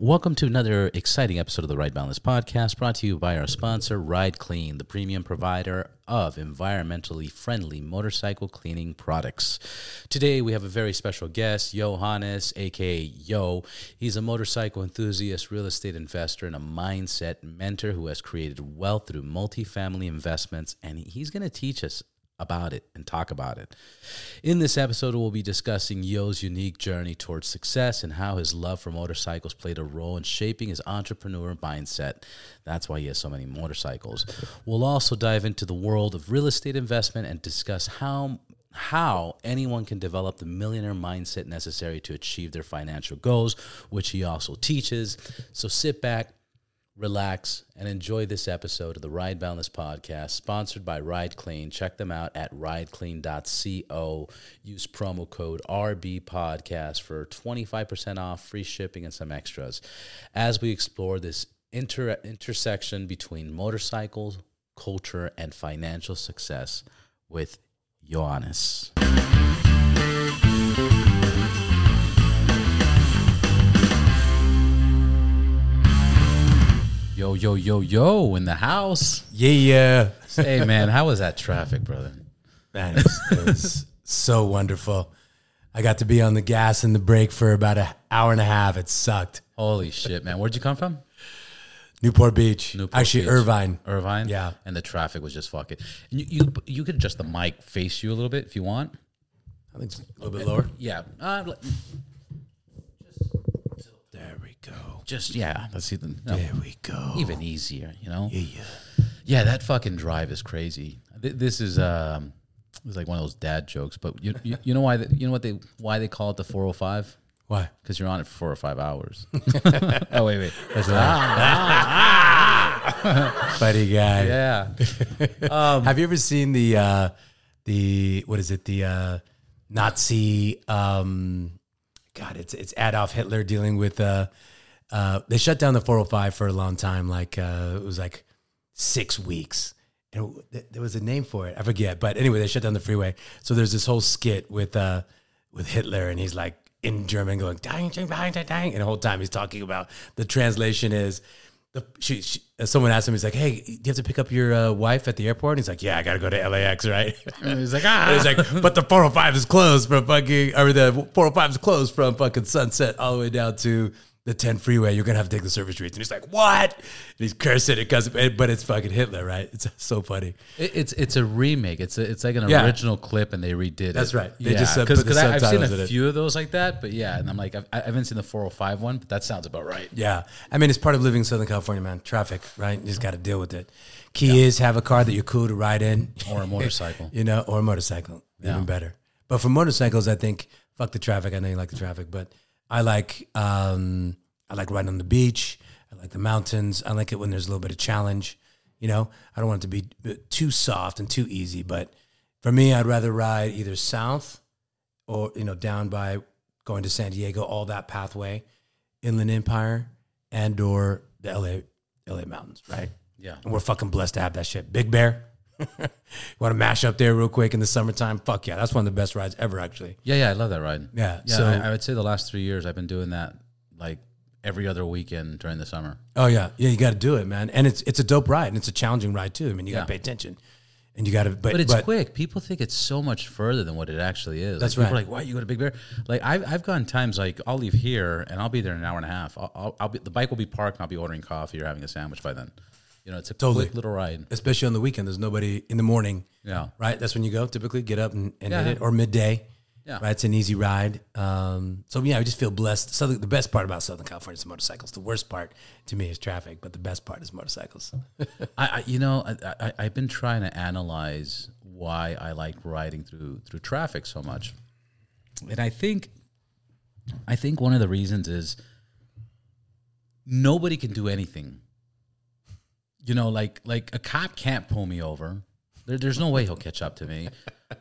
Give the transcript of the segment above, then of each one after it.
Welcome to another exciting episode of the Ride Boundless podcast brought to you by our sponsor, Ride Clean, the premium provider of environmentally friendly motorcycle cleaning products. Today, we have a very special guest, Yoannes, aka Yo. He's a motorcycle enthusiast, real estate investor, and a mindset mentor who has created wealth through multifamily investments, and he's going to teach us about it and talk about it. In this episode, we'll be discussing Yo's unique journey towards success and how his love for motorcycles played a role in shaping his entrepreneur mindset. That's why he has so many motorcycles. We'll also dive into the world of real estate investment and discuss how how anyone can develop the millionaire mindset necessary to achieve their financial goals, which he also teaches. So sit back, relax, and enjoy this episode of the Ride Boundless podcast, sponsored by Ride Clean. Check them out at rideclean.co. Use promo code RB Podcast for 25% off, free shipping, and some extras. As we explore this inter- intersection between motorcycles, culture, and financial success with Yoannes. Yo, yo, yo, yo, in the house. Yeah, yeah. Hey, man, how was that traffic, brother? man, it was, it was so wonderful. I got to be on the gas and the brake for about an hour and a half. It sucked. Holy shit, man. Where'd you come from? Newport Beach, Newport actually Beach. Irvine. Irvine? Yeah. And the traffic was just fucking. You, you, you could adjust the mic face you a little bit if you want. I think it's a little bit lower. Yeah. Uh, l- There we go. just, yeah. Let's see. The, no, There we go. even easier, you know? Yeah. Yeah, that fucking drive is crazy. Th- This is um, it's like one of those dad jokes, but you you, you know why the, you know what they why they call it the 405? Why? Because you're on it for four or five hours. oh wait, wait. Buddy guy. Yeah. Have you ever seen the uh, the what is it? The uh, Nazi. Um, God, it's it's Adolf Hitler dealing with. Uh, uh, they shut down the 405 for a long time. Like uh, it was like six weeks. And th- there was a name for it. I forget. But anyway, they shut down the freeway. So there's this whole skit with uh, with Hitler, and he's like in German going dang dang dang dang dang, and the whole time he's talking about the translation is. The, she, she, uh, someone asked him, he's like, "Hey, do you have to pick up your uh, wife at the airport?" And he's like, "Yeah, I got to go to LAX, right?" And he's like, ah. He's like, "But the 405 is closed from fucking, or the 405 is closed from fucking Sunset all the way down to the 10 freeway. You're gonna have to take the service streets." And he's like, "What?" And he's cursing it because, but it's fucking Hitler, right? It's so funny. It- It's it's a remake. It's a, it's like an Yeah. original clip, and they redid it. That's right. They yeah, just, uh, because the I've seen a it. few of those like that, but yeah, and I'm like, I've, I haven't seen the 405 one, but that sounds about right. Yeah, I mean, it's part of living in Southern California, man. Traffic, right? You just got to deal with it. Key is have a car that you're cool to ride in, Or a motorcycle. you know, or a motorcycle, even better. But for motorcycles, I think fuck the traffic. I know you like the traffic, but I like um, I like riding on the beach. I like the mountains. I like it when there's a little bit of challenge. You know, I don't want it to be uh, too soft and too easy. But for me, I'd rather ride either south or you know down by going to San Diego, all that pathway, Inland Empire, and or the LA LA mountains, right? Yeah. And we're fucking blessed to have that shit. Big Bear. Want to mash up there real quick in the summertime? Fuck yeah, that's one of the best rides ever, actually. Yeah, yeah, I love that ride. Yeah, yeah. so- I, I would say the last three years I've been doing that like every other weekend during the summer. Oh yeah, yeah, you got to do it, man. And it's it's a dope ride, and it's a challenging ride too. I mean, you got Yeah. to pay attention, and you got to. But, But it's but quick. People think it's so much further than what it actually is. That's like, People right. are like, "Why you go to Big Bear?" Like I've I've gone times like I'll leave here and I'll be there in an hour and a half. I'll, I'll, I'll be the bike will be parked and I'll be ordering coffee or having a sandwich by then. You know, it's a Totally. quick little ride. especially on the weekend, there's nobody in the morning. Yeah. right. That's when you go. Typically, get up and, and Yeah. hit it, or midday. Yeah. right. It's an easy ride. Um, so yeah, I just feel blessed. Southern, the best part about Southern California is motorcycles. The worst part to me is traffic, but the best part is motorcycles. I, I you know I, I I've been trying to analyze why I like riding through through traffic so much, and I think I think one of the reasons is nobody can do anything. You know, like like a cop can't pull me over. There, there's no way he'll catch up to me.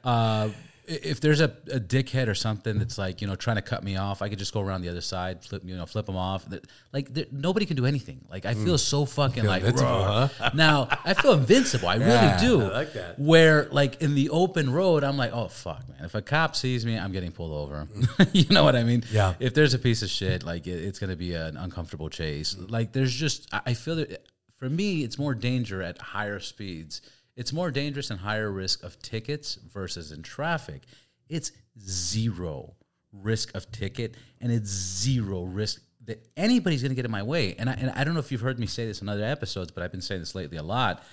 Uh, if there's a, a dickhead or something that's like you know trying to cut me off, I could just go around the other side, flip you know, flip them off. Like there, nobody can do anything. Like I feel so fucking like invincible, raw. huh? now. I feel invincible. I Yeah, really do. I like that. Where like in the open road, I'm like, oh fuck, man. If a cop sees me, I'm getting pulled over. you know what I mean? Yeah. If there's a piece of shit, like it, it's gonna be an uncomfortable chase. Like there's just, I I feel that for me, it's more danger at higher speeds. It's more dangerous and higher risk of tickets versus in traffic. It's zero risk of ticket and it's zero risk that anybody's going to get in my way. And I, and I don't know if you've heard me say this in other episodes, but I've been saying this lately a lot.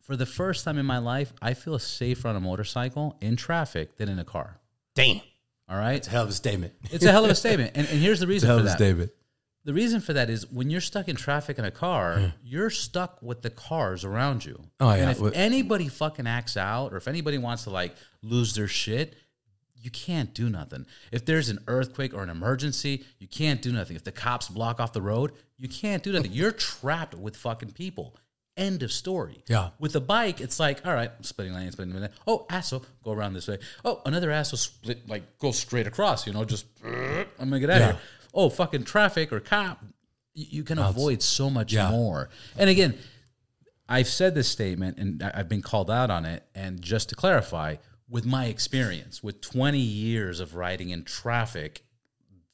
For the first time in my life, I feel safer on a motorcycle in traffic than in a car. Damn. All right. It's a hell of a statement. It's a hell of a statement. And, and here's the reason hell for of a that. statement. The reason for that is when you're stuck in traffic in a car, you're stuck with the cars around you. Oh, yeah. And if Well- anybody fucking acts out or if anybody wants to like lose their shit, you can't do nothing. If there's an earthquake or an emergency, you can't do nothing. If the cops block off the road, you can't do nothing. You're trapped with fucking people. End of story. Yeah. With a bike, it's like, all right, splitting lane, splitting lane. Oh, asshole, go around this way. Oh, another asshole split, like go straight across. You know, just I'm gonna get out Yeah. of here. Oh, fucking traffic or cop. You, can avoid so much Yeah. more. And again, I've said this statement and I- I've been called out on it. And just to clarify, with my experience, with 20 years of riding in traffic,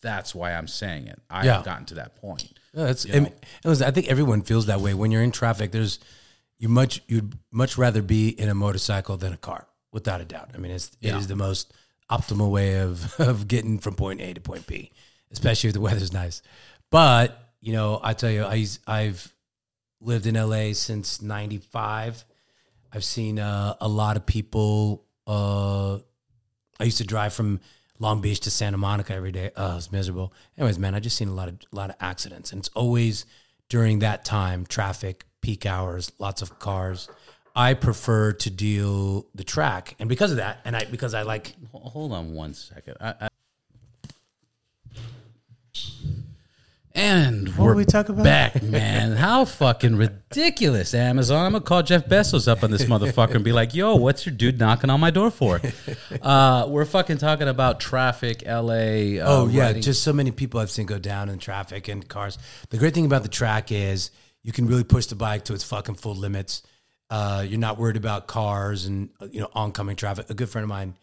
that's why I'm saying it. I've Yeah. gotten to that point. Yeah, that's, and, and listen, I think everyone feels that way when you're in traffic. There's you much you'd much rather be in a motorcycle than a car, without a doubt. I mean, it's it Yeah. is the most optimal way of of getting from point A to point B, especially if the weather's nice. But you know, I tell you, I I've lived in LA since '95. I've seen uh, a lot of people. Uh, I used to drive from Long Beach to Santa Monica every day. Oh, it's miserable. Anyways, man, I just seen a lot of a lot of accidents, and it's always during that time, traffic, peak hours, lots of cars. I prefer to deal the track, and because of that, and I because I like Hold on one second. I, I, and we're we talk about? back, man. How fucking ridiculous, Amazon. I'm gonna call Jeff Bezos up on this motherfucker and be like, "Yo, what's your dude knocking on my door for?" Uh, we're fucking talking about traffic, L.A. Uh, Oh yeah, riding- just so many people I've seen go down in traffic and cars. The great thing about the track is you can really push the bike to its fucking full limits. Uh, you're not worried about cars and uh, you know oncoming traffic. A good friend of mine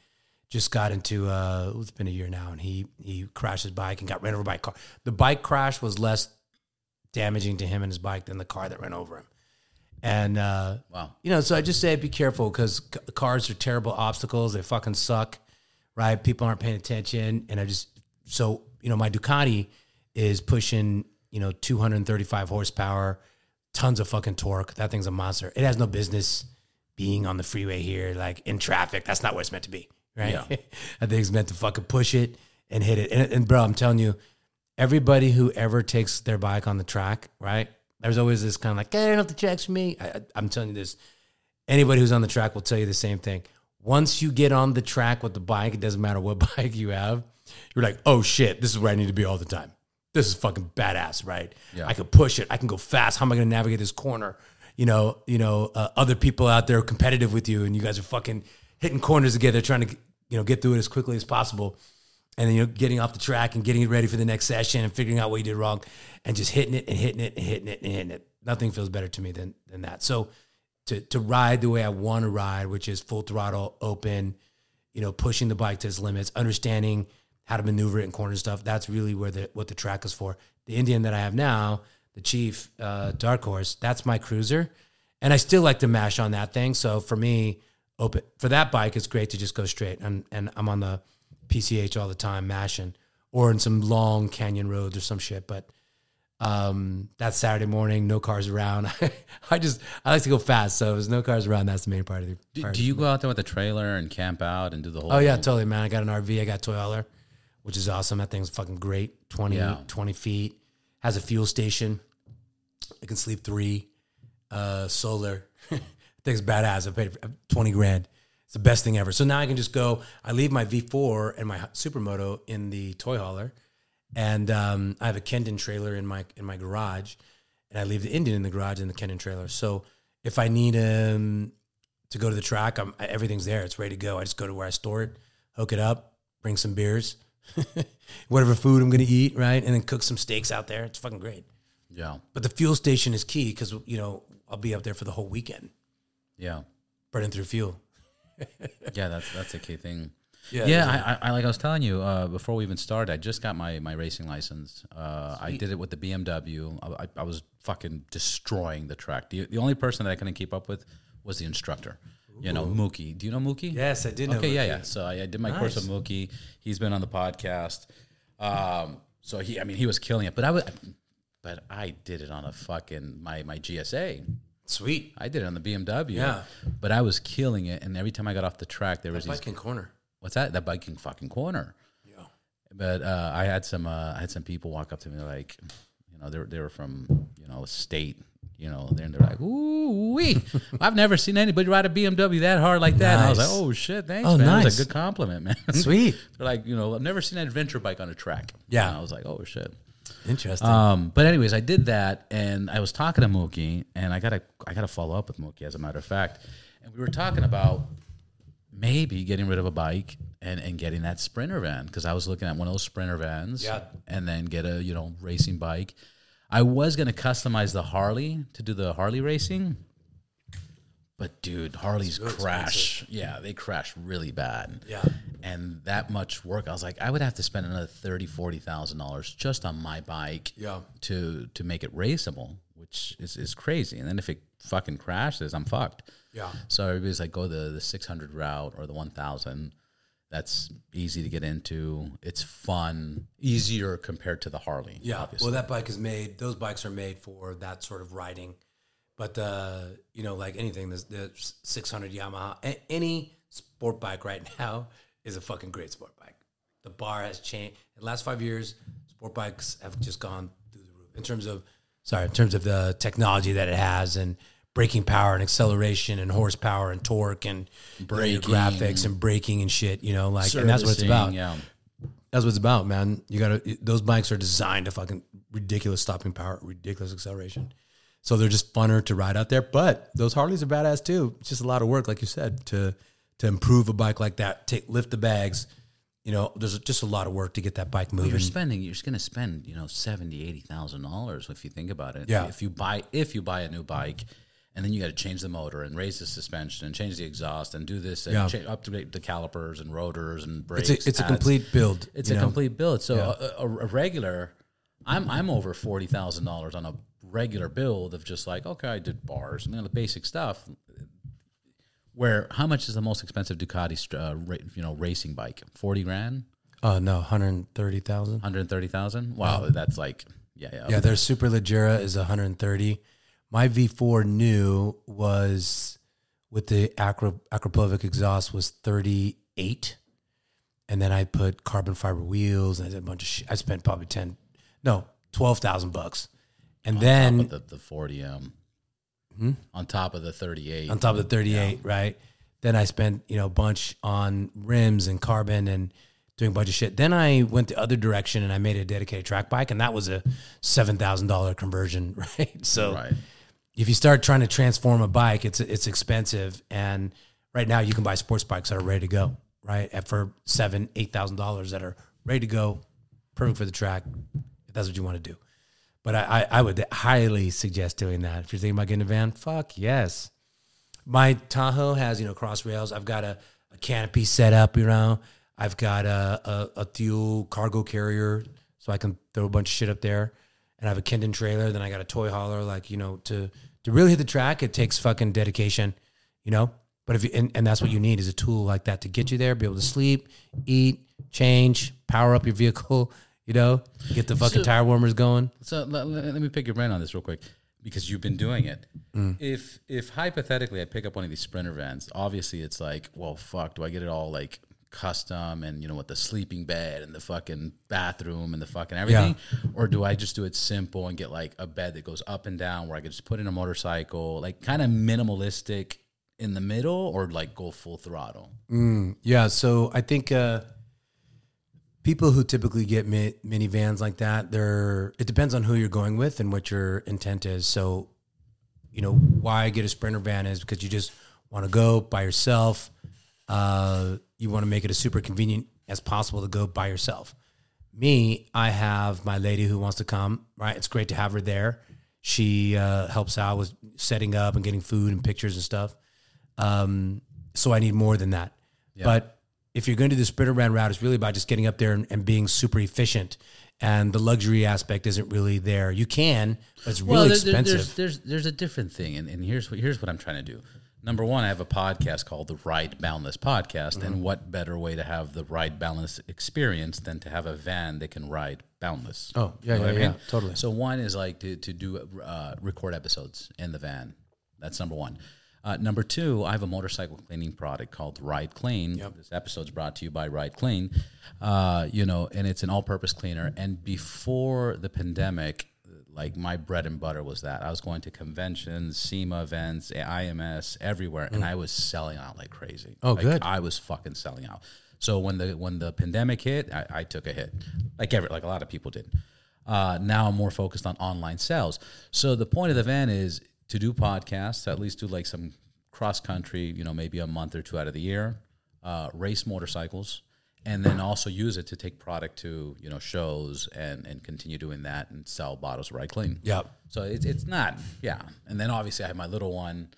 just got into uh, it's been a year now, and he he crashed his bike and got ran over by a car. The bike crash was less damaging to him and his bike than the car that ran over him. And uh, wow. you know, so I just say be careful because c- cars are terrible obstacles. They fucking suck, right? People aren't paying attention, and I just so you know, my Ducati is pushing you know 235 horsepower, tons of fucking torque. That thing's a monster. It has no business being on the freeway here, like in traffic. That's not where it's meant to be, right? Yeah. I think it's meant to fucking push it and hit it. And, and bro, I'm telling you, everybody who ever takes their bike on the track, right? There's always this kind of like, i don't off the tracks for me. I, I'm telling you this. Anybody who's on the track will tell you the same thing. Once you get on the track with the bike, it doesn't matter what bike you have. You're like, oh shit, this is where I need to be all the time. This is fucking badass, right? Yeah. I can push it. I can go fast. How am I going to navigate this corner? You know, you know, uh, other people out there are competitive with you, and you guys are fucking hitting corners together, trying to, you know, get through it as quickly as possible and then you know getting off the track and getting ready for the next session and figuring out what you did wrong and just hitting it and hitting it and hitting it and hitting it. Nothing feels better to me than than that. So to to ride the way I want to ride, which is full throttle, open, you know, pushing the bike to its limits, understanding how to maneuver it in corner stuff. That's really where the what the track is for. The Indian that I have now, the Chief uh, Dark Horse, that's my cruiser, and I still like to mash on that thing. So for me, open for that bike, it's great to just go straight, and and I'm on the PCH all the time, mashing, or in some long canyon roads or some shit. But um, that's Saturday morning, no cars around. I just I like to go fast, so there's no cars around, that's the main part of the. Do, do you go out there with a trailer and camp out and do the whole? Oh yeah, totally, man. I got an RV. I got toy hauler, which is awesome. That thing's fucking great. 20, Yeah. 20 feet. Has a fuel station. I can sleep three. Uh, solar. Thing's badass. I paid twenty grand. It's the best thing ever. So now I can just go. I leave my V4 and my supermoto in the toy hauler, and um, I have a Kendon trailer in my in my garage, and I leave the Indian in the garage and the Kendon trailer. So if I need um to go to the track. I'm everything's there. It's ready to go. I just go to where I store it, hook it up, bring some beers, whatever food I'm gonna eat, right, and then cook some steaks out there. It's fucking great. Yeah. But the fuel station is key because you know I'll be up there for the whole weekend, Yeah. burning through fuel. Yeah, that's that's a key thing. Yeah, Yeah, I, I, I like I was telling you uh, before we even started. I just got my, my racing license. Uh, I did it with the BMW. I, I, was fucking destroying the track. The, the only person that I couldn't keep up with was the instructor. You know, Mookie. Do you know Mookie? Yes, I did know Okay, yeah, yeah. So I, I did my course with Mookie. He's been on the podcast. Um, so he, I mean, he was killing it. But I was, but I did it on a fucking my my GSA. Sweet. I did it on the BMW. Yeah. But I was killing it, and every time I got off the track, there was these Biking corner. what's that? That biking fucking corner. Yeah. But uh, I had some uh, I had some people walk up to me like, you know, they were, they were from you know a state, you know, and they're like, ooh wee, I've never seen anybody ride a BMW that hard like that. And I was like, oh shit, thanks, Oh, man. It was a good compliment, man. Sweet. they're like, you know, I've never seen an adventure bike on a track. Yeah. And I was like, oh shit. Interesting. Um, but anyways, I did that, and I was talking to Mookie, and I gotta I gotta follow up with Mookie as a matter of fact, and we were talking about maybe getting rid of a bike and, and getting that sprinter van because I was looking at one of those sprinter vans, Yeah. and then get a you know racing bike. I was gonna customize the Harley to do the Harley racing, but dude, Harleys crash. Yeah, they crash really bad yeah. and that much work i was like i would have to spend another thirty, forty thousand dollars just on my bike Yeah. to to make it raceable which is, is crazy and then if it fucking crashes i'm fucked Yeah. so everybody's like go the the 600 route or the 1000 that's easy to get into it's fun easier compared to the harley Yeah. obviously. Well, that bike is made. Those bikes are made for that sort of riding. But uh, you know, like anything, the, the 600 Yamaha, a- any sport bike right now is a fucking great sport bike. The bar has changed. In the last five years, sport bikes have just gone through the roof in terms of, sorry, in terms of the technology that it has and braking power and acceleration and horsepower and torque and Braking. graphics and braking and shit. You know, like, and that's what it's about. yeah That's what it's about, man. You gotta. Those bikes are designed to fucking ridiculous stopping power, ridiculous acceleration. So they're just funner to ride out there. But those Harleys are badass too. It's just a lot of work, like you said, to to improve a bike like that. Take lift the bags. You know, there's just a lot of work to get that bike moving. you're spending you're just going to spend you know 70 80 thousand dollars if you think about it Yeah. if you buy if you buy a new bike and then you got to change the motor and raise the suspension and change the exhaust and do this and Yeah. cha- upgrade the calipers and rotors and It's brakes a, it's a complete build. it's a know? complete build so a, a, a regular i'm i'm over forty thousand dollars on a regular build of just like okay i did bars and then the basic stuff where how much is the most expensive ducati uh, ra- you know racing bike 40 grand Oh no, hundred thirty thousand. 130,000 wow that's like yeah yeah Yeah, their Super Leggera is 130. My V4 new was with the Acro, Akrapovic exhaust was 38. And then I put carbon fiber wheels and I did a bunch of shit. I spent probably 10, no, 12,000 bucks. And then top of the, the 40 um on top of the 38 on top of the 38, right? Then I spent, you know, a bunch on rims and carbon and doing a bunch of shit. Then I went the other direction and I made a dedicated track bike and that was a $7,000 conversion, right? So right if you start trying to transform a bike, it's it's expensive. And right now you can buy sports bikes that are ready to go, right? At for seven, eight thousand dollars that are ready to go, perfect for the track, if that's what you want to do. But I, I, I would highly suggest doing that. If you're thinking about getting a van, fuck yes. My Tahoe has, you know, cross rails. I've got a, a canopy set up, you know. I've got a, a, a fuel cargo carrier so I can throw a bunch of shit up there. And I have a Kendon trailer. Then I got a toy hauler. Like, you know, to to really hit the track, it takes fucking dedication, you know? But if you, and, and that's what you need is a tool like that to get you there, be able to sleep, eat, change, power up your vehicle, you know, get the fucking So- tire warmers going. so let, let- me pick your brain on this real quick because you've been doing it. Mm. if if hypothetically i pick up one of these sprinter vans obviously it's like well fuck do i get it all like custom and you know with the sleeping bed and the fucking bathroom and the fucking everything? Or do i just do it simple and get like a bed that goes up and down where i could just put in a motorcycle like kind of minimalistic in the middle or like go full throttle? Yeah, so I think uh, people who typically get mi- minivans like that, they're it depends on who you're going with and what your intent is. So, you know, why I get a sprinter van is because you just want to go by yourself. Uh, you want to make it as super convenient as possible to go by yourself. Me, I have my lady who wants to come. Right, it's great to have her there. She uh, helps out with setting up and getting food and pictures and stuff. Um, so I need more than that. But if you're going to do the Sprinter brand route, it's really about just getting up there and, and being super efficient. And the luxury aspect isn't really there. You can, but it's really well, there- expensive. there's there's there's a different thing, and, and here's what here's what I'm trying to do. Number one, I have a podcast called the Ride Boundless Podcast, Mm-hmm. and what better way to have the Ride Boundless experience than to have a van that can ride boundless? Oh, yeah, You know yeah, I yeah, totally. So one is like to to do uh, record episodes in the van. That's number one. Uh, number two, I have a motorcycle cleaning product called Ride Clean. This episode's brought to you by Ride Clean. Uh, you know, and it's an all-purpose cleaner. And before the pandemic, like my bread and butter was that I was going to conventions, SEMA events, IMS, everywhere, and I was selling out like crazy. Oh, Like, good. I was fucking selling out. So when the when the pandemic hit, I, I took a hit, like every like a lot of people did. Uh, now I'm more focused on online sales. So the point of the van is to do podcasts, at least do like some cross country, you know, maybe a month or two out of the year, uh, race motorcycles, and then also use it to take product to you know shows and and continue doing that and sell bottles Ride Clean. Yep. So it's it's not yeah. And then obviously I have my little one,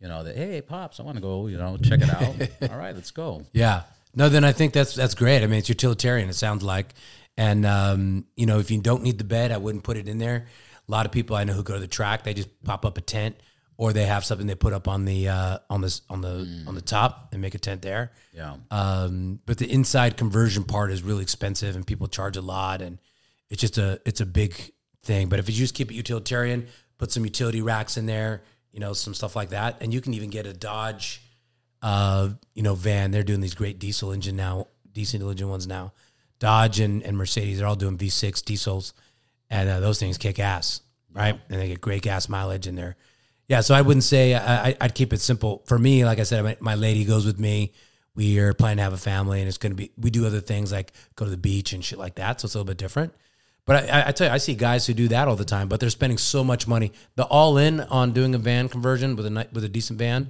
you know, that hey pops, I want to go, you know, check it out. All right, let's go. Yeah. No, then I think that's that's great. I mean, it's utilitarian. It sounds like, and um, you know, if you don't need the bed, I wouldn't put it in there. A lot of people I know who go to the track, they just pop up a tent, or they have something they put up on the uh, on this on the on the top and make a tent there. Yeah. Um, but the inside conversion part is really expensive, and people charge a lot, and it's just a it's a big thing. But if you just keep it utilitarian, put some utility racks in there, you know, some stuff like that, and you can even get a Dodge, uh, you know, van. They're doing these great diesel engine now, diesel engine ones now. Dodge and, and Mercedes, they're all doing V6 diesels, and uh, those things kick ass, right? And they get great gas mileage, in they're yeah. So I wouldn't say I, I- I'd keep it simple for me. Like I said, my, my lady goes with me. We are planning to have a family, and it's going to be. We do other things like go to the beach and shit like that. So it's a little bit different. But I, I tell you, I see guys who do that all the time, but they're spending so much money. The all in on doing a van conversion with a with a decent van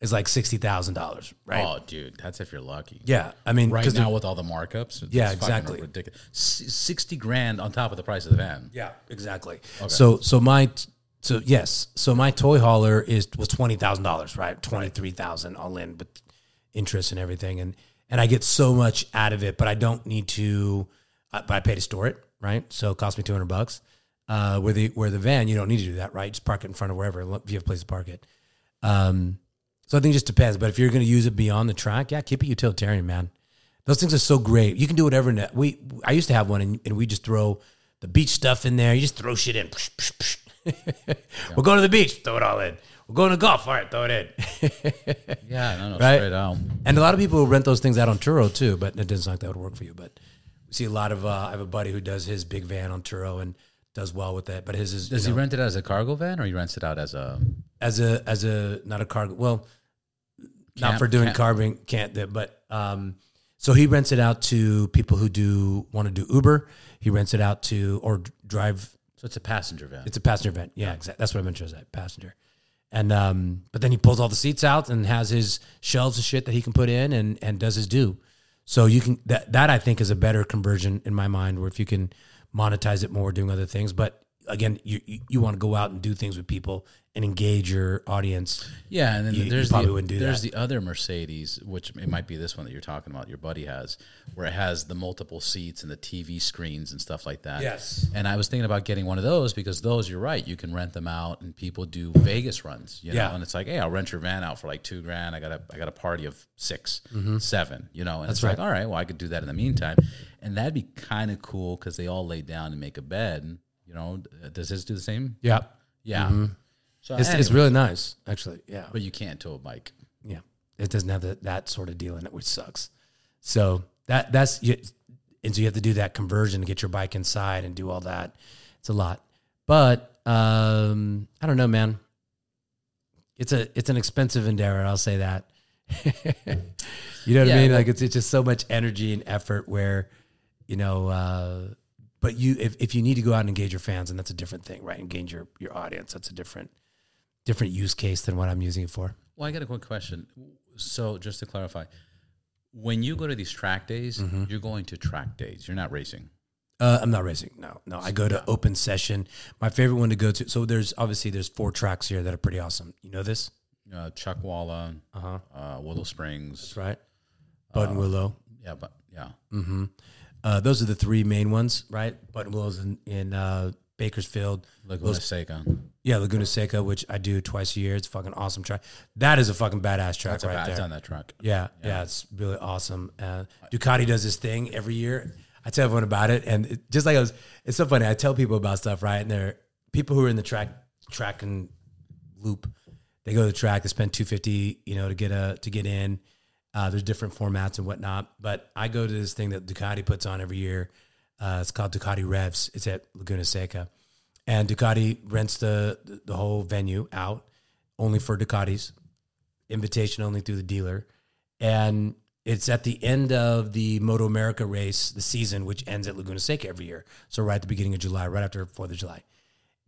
is like sixty thousand dollars, right? Oh, dude, that's if you're lucky. Yeah, I mean, right now with all the markups, it's Yeah, exactly. ridiculous. S- Sixty grand on top of the price of the van. Yeah, exactly. So so my so yes, so my toy hauler is was twenty thousand dollars, right? Twenty three thousand all in, but interest and everything, and and I get so much out of it, but I don't need to. Uh, but I pay to store it, right? So it costs me two hundred bucks. Uh, where the where the van, you don't need to do that, right? Just park it in front of wherever if you have a place to park it. Um, so I think it just depends. But if you're going to use it beyond the track, yeah, keep it utilitarian, man. Those things are so great. You can do whatever. in We I used to have one, and, and we just throw the beach stuff in there. You just throw shit in. Psh, psh, psh. We're going to the beach. Throw it all in. We're going to golf. All right, throw it in. Yeah, no, no, Right? straight out. and a lot of people rent those things out on Turo too, but it doesn't sound like that would work for you. But we see a lot of. Uh, I have a buddy who does his big van on Turo and does well with that. But his is Does he know, rent it as a cargo van, or he rents it out as a? As a as a not a cargo. Well, not for doing camp- carbon can't that, but um, so he rents it out to people who do want to do Uber. He rents it out to or drive. So it's a passenger van. It's a passenger van. Yeah, exactly. That's what I meant to say. Passenger. And um, but then he pulls all the seats out and has his shelves of shit that he can put in and and does his due. So you can that that I think is a better conversion in my mind, where if you can monetize it more, doing other things. But again, you you, you want to go out and do things with people and engage your audience. Yeah, and then You- you there's probably the, wouldn't do there's that. the other Mercedes, which it might be this one that you're talking about. Your buddy has, where it has the multiple seats and the TV screens and stuff like that. Yes. And I was thinking about getting one of those because those, you're right, you can rent them out and people do Vegas runs. You know? Yeah. and it's like, hey, I'll rent your van out for like two grand. I got a I got a party of 6 seven. You know, and it's like, Mm-hmm. right. all right, well, I could do that in the meantime, and that'd be kind of cool because they all lay down and make a bed. You know, does his do the same? Yeah, Yeah. So it's, it's really nice actually. Yeah, but you can't tow a bike. yeah, it doesn't have that that sort of deal in it, which sucks. So that that's you, and so you have to do that conversion to get your bike inside and do all that. It's a lot, but um, I don't know, man. It's a it's an expensive endeavor. I'll say that. you know what Yeah, I mean? like it's it's just so much energy and effort. Where you know, uh, but you if if you need to go out and engage your fans, and that's a different thing, right? Engage your your audience. That's a different different use case than what I'm using it for. Well, I got a quick question. So, just to clarify, when you go to these track days, Mm-hmm. you're going to track days. You're not racing. Uh, I'm not racing. No, no. I go to open session. My favorite one to go to. So there's obviously there's four tracks here that are pretty awesome. You know this, Uh, Chuckwalla, uh-huh. uh, Willow Springs. That's right? Buttonwillow. Yeah, but yeah, Mm-hmm. Uh, those are the three main ones, right? And Willow's in, in uh, Bakersfield. Laguna Seca. Yeah, Laguna Seca, which I do twice a year. It's a fucking awesome track. That is a fucking badass track That's right bad- there. I've done that track. Yeah, yeah, it's really awesome. Uh, Ducati does this thing every year. I tell everyone about it, and it, just like I was, it's so funny. I tell people about stuff, right? And they're people who are in the track track and loop. They go to the track. They spend two fifty, you know, to get a to get in. Uh, there's different formats and whatnot, but I go to this thing that Ducati puts on every year. Uh, it's called Ducati Revs. It's at Laguna Seca, and Ducati rents the the whole venue out only for Ducatis, invitation only through the dealer, and it's at the end of the Moto America race, the season, which ends at Laguna Seca every year. So right at the beginning of July, right after Fourth of July,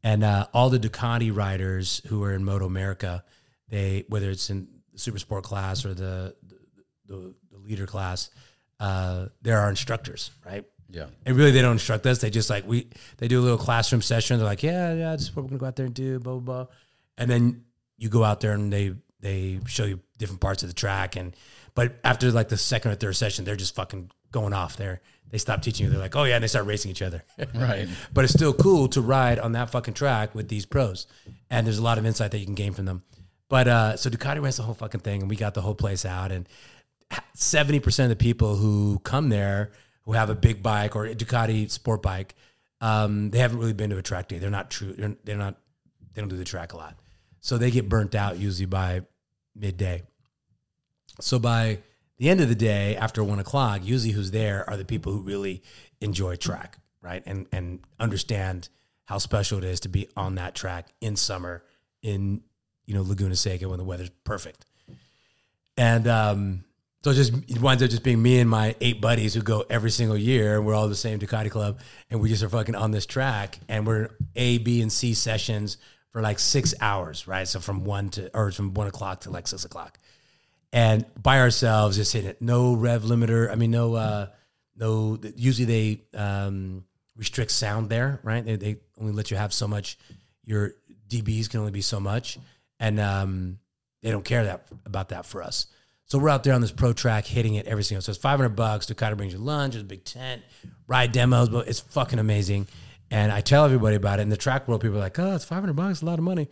and uh, all the Ducati riders who are in Moto America, they whether it's in super sport class or the, the leader class, uh, there are instructors, right? Yeah. And really, they don't instruct us. They just like we they do a little classroom session. They're like, yeah, yeah, this is what we're gonna go out there and do, blah blah blah. And then you go out there and they they show you different parts of the track. And but after like the second or third session, they're just fucking going off there. They stop teaching you. They're like, oh yeah, and they start racing each other. Right. but it's still cool to ride on that fucking track with these pros. And there's a lot of insight that you can gain from them. But uh, so Ducati runs the whole fucking thing, and we got the whole place out. And seventy percent of the people who come there who have a big bike or a Ducati sport bike, um, they haven't really been to a track day. They're not true. They're, they're not. They don't do the track a lot, so they get burnt out usually by midday. So by the end of the day, after one o'clock, usually who's there are the people who really enjoy track, right? And and understand how special it is to be on that track in summer in you know Laguna Seca when the weather's perfect. And um, so it just it winds up just being me and my eight buddies who go every single year, and we're all the same Ducati club, and we just are fucking on this track, and we're A, B, and C sessions for like six hours, right? So from one to or from one o'clock to like six o'clock, and by ourselves, just hitting it. No rev limiter. I mean, no, uh, no. Usually they um, restrict sound there, right? They, they only let you have so much. Your dBs can only be so much, and um, they don't care that about that for us. So we're out there on this pro track hitting it every single. So it's 500 bucks. Ducati brings you lunch. There's a big tent, ride demos, but it's fucking amazing. And I tell everybody about it. In the track world, people are like, "Oh, it's 500 bucks, a lot of money."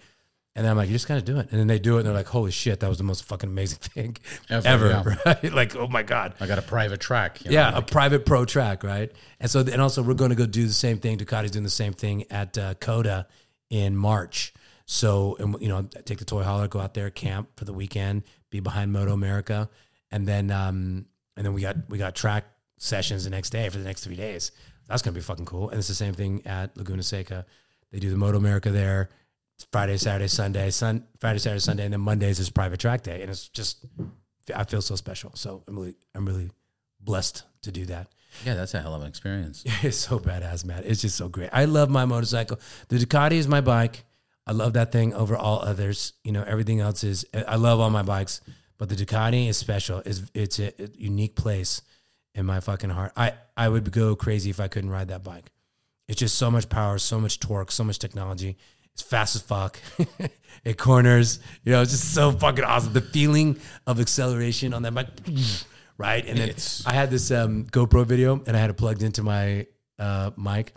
And then I'm like, "You just gotta do it." And then they do it, and they're like, "Holy shit, that was the most fucking amazing thing Ever, ever!" yeah. Right? Like, oh my god. I got a private track. you know, Yeah, like- a private pro track, right? And so, and also, we're going to go do the same thing. Ducati's doing the same thing at uh, Coda in March. So, and you know, take the toy hauler, go out there, camp for the weekend, be behind Moto America, and then, um, and then we got we got track sessions the next day for the next three days. That's gonna be fucking cool. And it's the same thing at Laguna Seca. They do the Moto America there. It's Friday, Saturday, Sunday, Sun Friday, Saturday, Sunday, and then Mondays is private track day, and it's just I feel so special. So I'm really I'm really blessed to do that. yeah, that's a hell of an experience. It's so badass, man. It's just so great. I love my motorcycle. The Ducati is my bike. I love that thing over all others. You know, everything else is. I love all my bikes, but the Ducati is special. It's it's a, a unique place in my fucking heart. I I would go crazy if I couldn't ride that bike. It's just so much power, so much torque, so much technology. It's fast as fuck. it corners. You know, it's just so fucking awesome. The feeling of acceleration on that bike, right? And then It's- I had this um, GoPro video, and I had it plugged into my uh, mic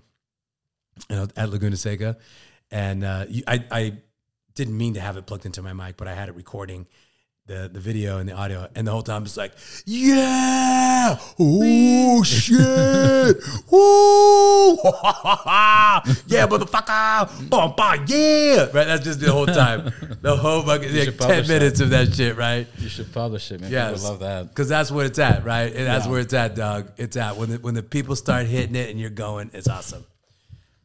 you know, at Laguna Seca, and uh, you, I I didn't mean to have it plugged into my mic, but I had it recording the the video and the audio, and the whole time it's like, yeah, oh shit, yeah, motherfucker, bum, yeah, right. That's just the whole time, the whole fucking like, ten minutes of that shit, right? You should publish it, man. Would love that. Because that's where it's at, right? And that's Yeah. where it's at, dog. It's at when the, when the people start hitting it and you're going. It's awesome.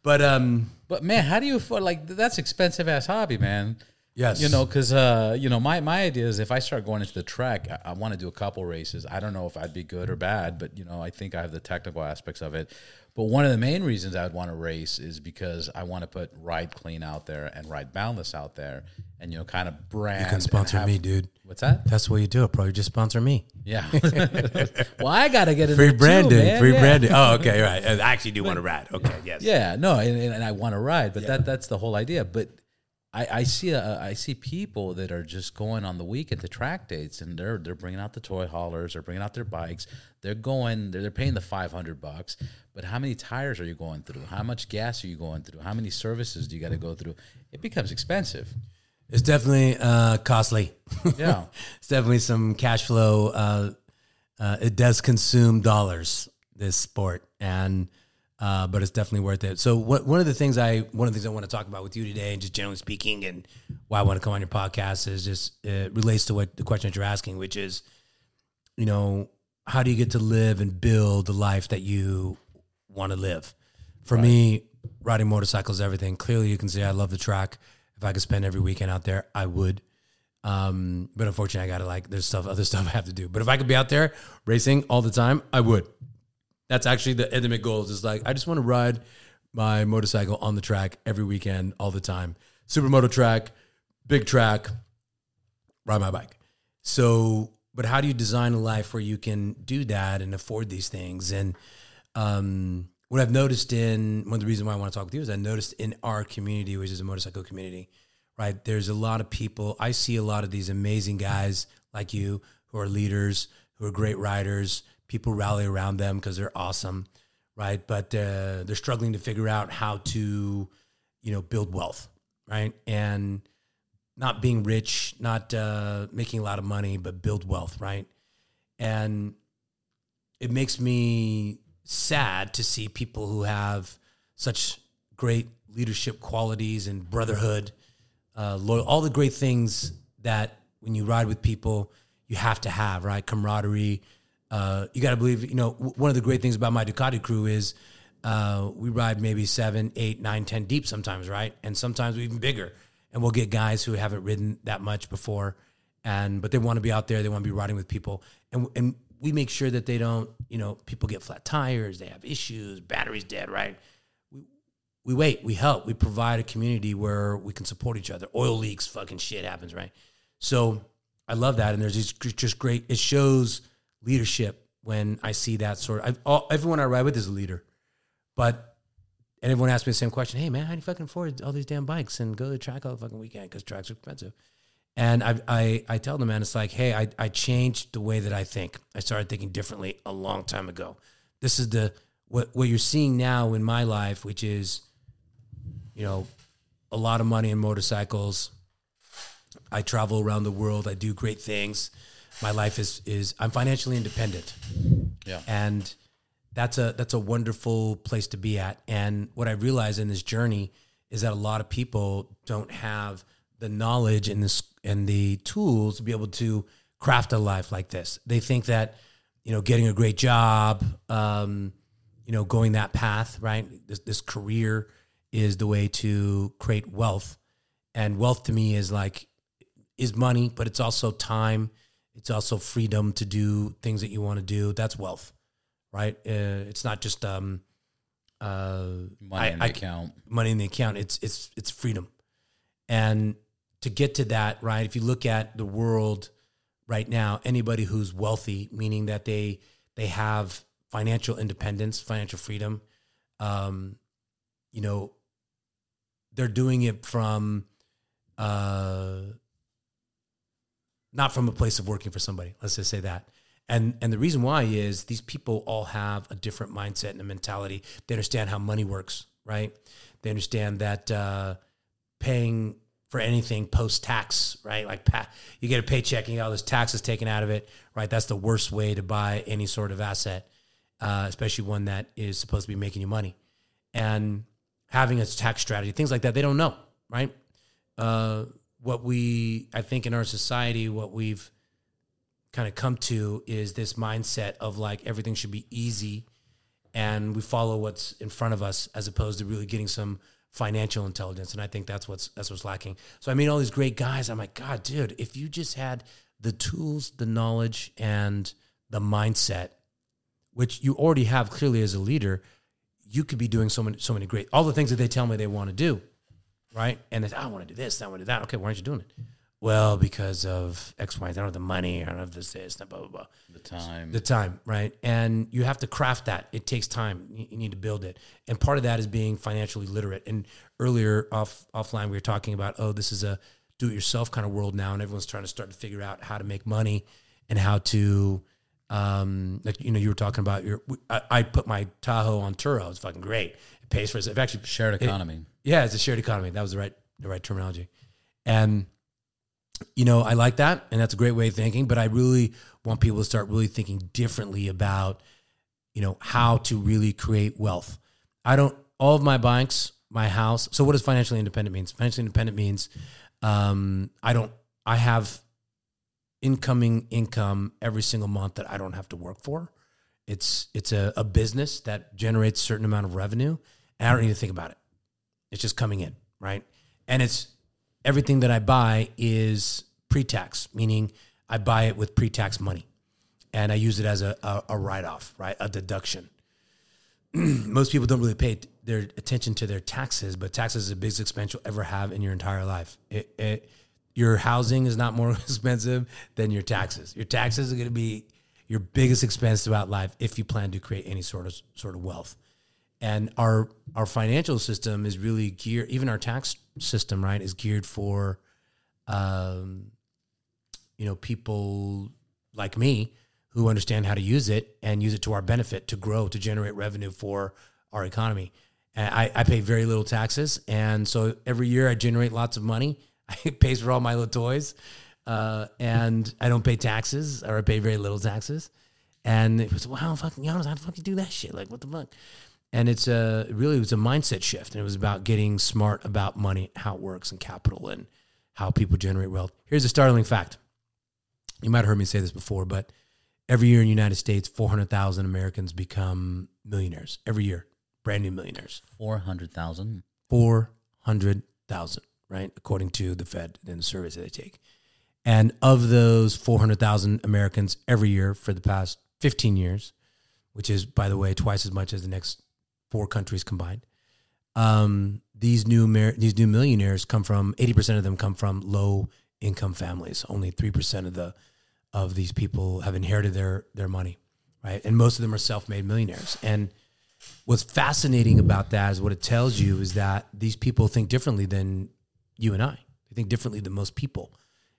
But um, But man, how do you afford like that's expensive ass hobby, man? yes, You know, because uh, you know, my my idea is if I start going into the track, I, I want to do a couple races. I don't know if I'd be good or bad, but you know, I think I have the technical aspects of it. But one of the main reasons I would want to race is because I want to put Ride Clean out there and Ride Boundless out there, and you know kind of brand. You can sponsor and me, dude. What's that? That's the way you do it, bro. You just sponsor me. Yeah. well, I gotta get in Free too, branding. man. free Yeah. branding. Oh, okay, right. I actually do want to ride. Okay, yes. Yeah, no, and, and I want to ride, but that that's the whole idea. But I, I see a, I see people that are just going on the weekend to track dates, and they're they're bringing out the toy haulers, they're bringing out their bikes, they're going, they're, they're paying the five hundred bucks. But how many tires are you going through? How much gas are you going through? How many services do you got to go through? It becomes expensive. It's definitely uh, costly. Yeah. it's definitely some cash flow. Uh, uh, it does consume dollars. This sport, and uh, but it's definitely worth it. So, what, one of the things I one of the things I want to talk about with you today, and just generally speaking, and why I want to come on your podcast is just it relates to what the question that you're asking, which is, you know, how do you get to live and build the life that you want to live? For me, riding motorcycles, everything. Clearly, you can see I love the track. If I could spend every weekend out there, I would. Um, but unfortunately, I gotta like there's stuff, other stuff I have to do. But if I could be out there racing all the time, I would. That's actually the ultimate goal. Is like I just want to ride my motorcycle on the track every weekend, all the time. Supermoto track, big track, ride my bike. So, but how do you design a life where you can do that and afford these things? And um, what I've noticed in one of the reasons why I want to talk with you is I noticed in our community, which is a motorcycle community, right? There's a lot of people. I see a lot of these amazing guys like you who are leaders, who are great riders. People rally around them because they're awesome, right? But uh, they're struggling to figure out how to, you know, build wealth, right? And not being rich, not uh, making a lot of money, but build wealth, right? And it makes me sad to see people who have such great leadership qualities and brotherhood, uh, loyal, all the great things that when you ride with people, you have to have, right? Camaraderie. Uh, you got to believe, you know, w- one of the great things about my Ducati crew is uh, we ride maybe seven, eight, nine, ten deep sometimes, right? And sometimes even bigger. And we'll get guys who haven't ridden that much before, and but they want to be out there. They want to be riding with people, and and we make sure that they don't, you know, people get flat tires, they have issues, batteries dead, right? We we wait, we help, we provide a community where we can support each other. Oil leaks, fucking shit happens, right? So I love that, and there's just just great. It shows leadership when I see that sort of. All, everyone I ride with is a leader, but and everyone asks me the same question: Hey man, how do you fucking afford all these damn bikes and go to the track all the fucking weekend because tracks are expensive? And I, I I tell them, man, it's like, hey, I I changed the way that I think. I started thinking differently a long time ago. This is the what what you're seeing now in my life, which is, you know, a lot of money in motorcycles. I travel around the world. I do great things. My life is is I'm financially independent Yeah. and that's a that's a wonderful place to be at and what i realize in this journey is that a lot of people don't have the knowledge and this and the tools to be able to craft a life like this they think that you know getting a great job um, you know going that path right this, this career is the way to create wealth and wealth to me is like is money but it's also time it's also freedom to do things that you want to do that's wealth right? Uh, it's not just um, uh, Money I- in the I- account. money in the account. It's it's it's freedom, and to get to that, right? If you look at the world right now, anybody who's wealthy, meaning that they they have financial independence, financial freedom, um, you know, they're doing it from. Uh, not from a place of working for somebody. Let's just say that. And and the reason why is these people all have a different mindset and a mentality. They understand how money works, right? They understand that uh, paying for anything post tax, right? Like you get a paycheck and you got all this taxes taken out of it, right? That's the worst way to buy any sort of asset, uh, especially one that is supposed to be making you money. And having a tax strategy, things like that, they don't know, right? Uh, what we, I think, in our society, what we've kind of come to is this mindset of like everything should be easy and we follow what's in front of us as opposed to really getting some financial intelligence and i think that's what's that's what's lacking so i mean all these great guys i'm like god dude if you just had the tools the knowledge and the mindset which you already have clearly as a leader you could be doing so many so many great all the things that they tell me they want to do right? And it's, I want to do this, I want to do that. Okay, why aren't you doing it? Well, because of X, Y, I don't have the money, I don't have this, this, blah, blah, blah. The time. The time, right? And you have to craft that. It takes time. You, need to build it. And part of that is being financially literate. And earlier off offline, we were talking about, oh, this is a do it yourself kind of world now. And everyone's trying to start to figure out how to make money and how to, um, like, you know, you were talking about your, I, I put my Tahoe on Turo. It's fucking great. It pays for itself. Actually, Shared economy. yeah, it's a shared economy. That was the right the right terminology. And you know, I like that and that's a great way of thinking, but I really want people to start really thinking differently about you know, how to really create wealth. I don't all of my banks, my house. So what does financially independent means? Financially independent means um I don't I have incoming income every single month that I don't have to work for. It's it's a, a business that generates certain amount of revenue and I don't need to think about it. It's just coming in, right? And it's everything that I buy is pre-tax, meaning I buy it with pre-tax money, and I use it as a, a, a write-off, right? A deduction. Most people don't really pay their attention to their taxes, but taxes is the biggest expense you'll ever have in your entire life. It, it, your housing is not more expensive than your taxes. Your taxes are going to be your biggest expense throughout life if you plan to create any sort of sort of wealth and our our financial system is really geared even our tax system right is geared for um you know people like me who understand how to use it and use it to our benefit to grow to generate revenue for our economy. And I, I pay very little taxes. And so every year i generate lots of money. It pays for all my little toys. Uh, and i don't pay taxes or i pay very little taxes. And it was wow fucking how the fuck you do that shit? Like what the fuck and it's a really it was a mindset shift and it was about getting smart about money how it works and capital and how people generate wealth. Here's a startling fact. You might have heard me say this before but every year in the united states 400000 americans become millionaires. Every year brand new millionaires. 400,000. 400000 right? According to the fed and the surveys that they take. And of those 400000 americans every year for the past 15 years which is by the way twice as much as the next four countries combined. Um, these new Amer- these new millionaires come from eighty percent of them come from low income families. Only three percent of the of these people have inherited their their money, right? And most of them are self made millionaires. And what's fascinating about that is what it tells you is that these people think differently than you and I. They think differently than most people,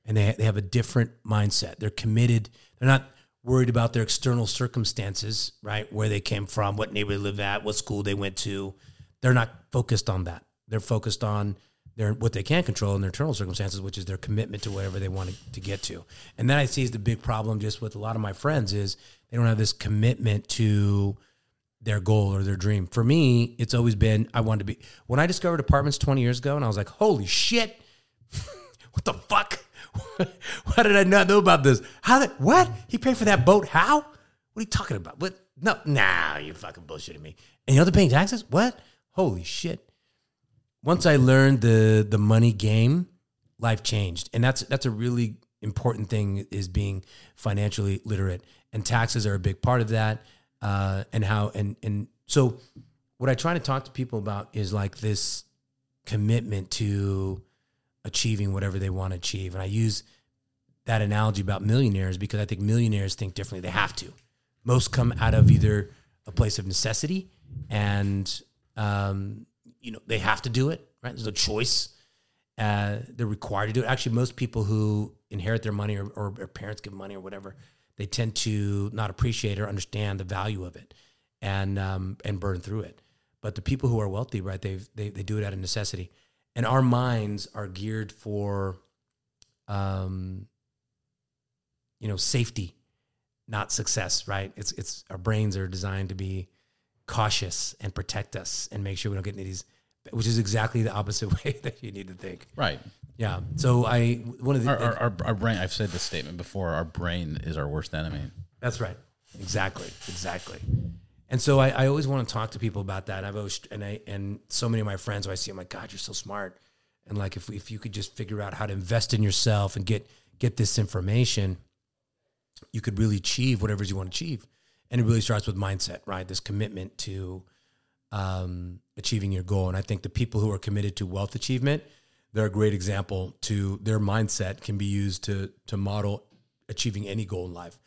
and they they have a different mindset. They're committed. They're not worried about their external circumstances, right? Where they came from, what neighborhood they live at, what school they went to. They're not focused on that. They're focused on their what they can control in their internal circumstances, which is their commitment to whatever they want to, to get to. And then I see is the big problem just with a lot of my friends is they don't have this commitment to their goal or their dream. For me, it's always been I wanted to be when I discovered apartments 20 years ago and I was like, holy shit, what the fuck? Why did I not know about this? How did what? He paid for that boat? How? What are you talking about? What? No, nah, you fucking bullshitting me. And you're paying taxes? What? Holy shit. Once I learned the the money game, life changed. And that's that's a really important thing is being financially literate. And taxes are a big part of that. Uh, and how and and so what I try to talk to people about is like this commitment to achieving whatever they want to achieve. And I use that analogy about millionaires because I think millionaires think differently. They have to. Most come out of either a place of necessity and, um, you know, they have to do it, right? There's no choice. Uh, they're required to do it. Actually, most people who inherit their money or, or their parents give money or whatever, they tend to not appreciate or understand the value of it and, um, and burn through it. But the people who are wealthy, right, they they, they do it out of necessity and our minds are geared for um you know safety not success right it's it's our brains are designed to be cautious and protect us and make sure we don't get into these which is exactly the opposite way that you need to think Right. yeah so i one of the Our, our, our, our brain, I've said this statement before, our brain is our worst enemy. That's right. Exactly. Exactly. And so I, I always want to talk to people about that. I've always and I and so many of my friends who I see, I'm like, God, you're so smart. And like if if you could just figure out how to invest in yourself and get get this information, you could really achieve whatever you want to achieve. And it really starts with mindset, right? This commitment to um, achieving your goal. And I think the people who are committed to wealth achievement, they're a great example to their mindset can be used to to model achieving any goal in life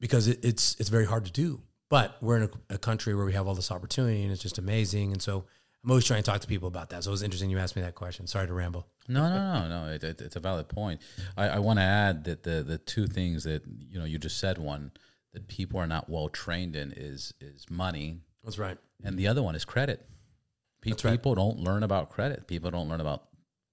because it, it's it's very hard to do. But we're in a, a, country where we have all this opportunity and it's just amazing. And so I'm always trying to talk to people about that. So it was interesting you asked me that question. Sorry to ramble. No, no, no, no. It, it, it's a valid point. I, I want to add that the the two things that you know you just said one that people are not well trained in is is money. That's right. And the other one is credit. Pe- That's right. People don't learn about credit. People don't learn about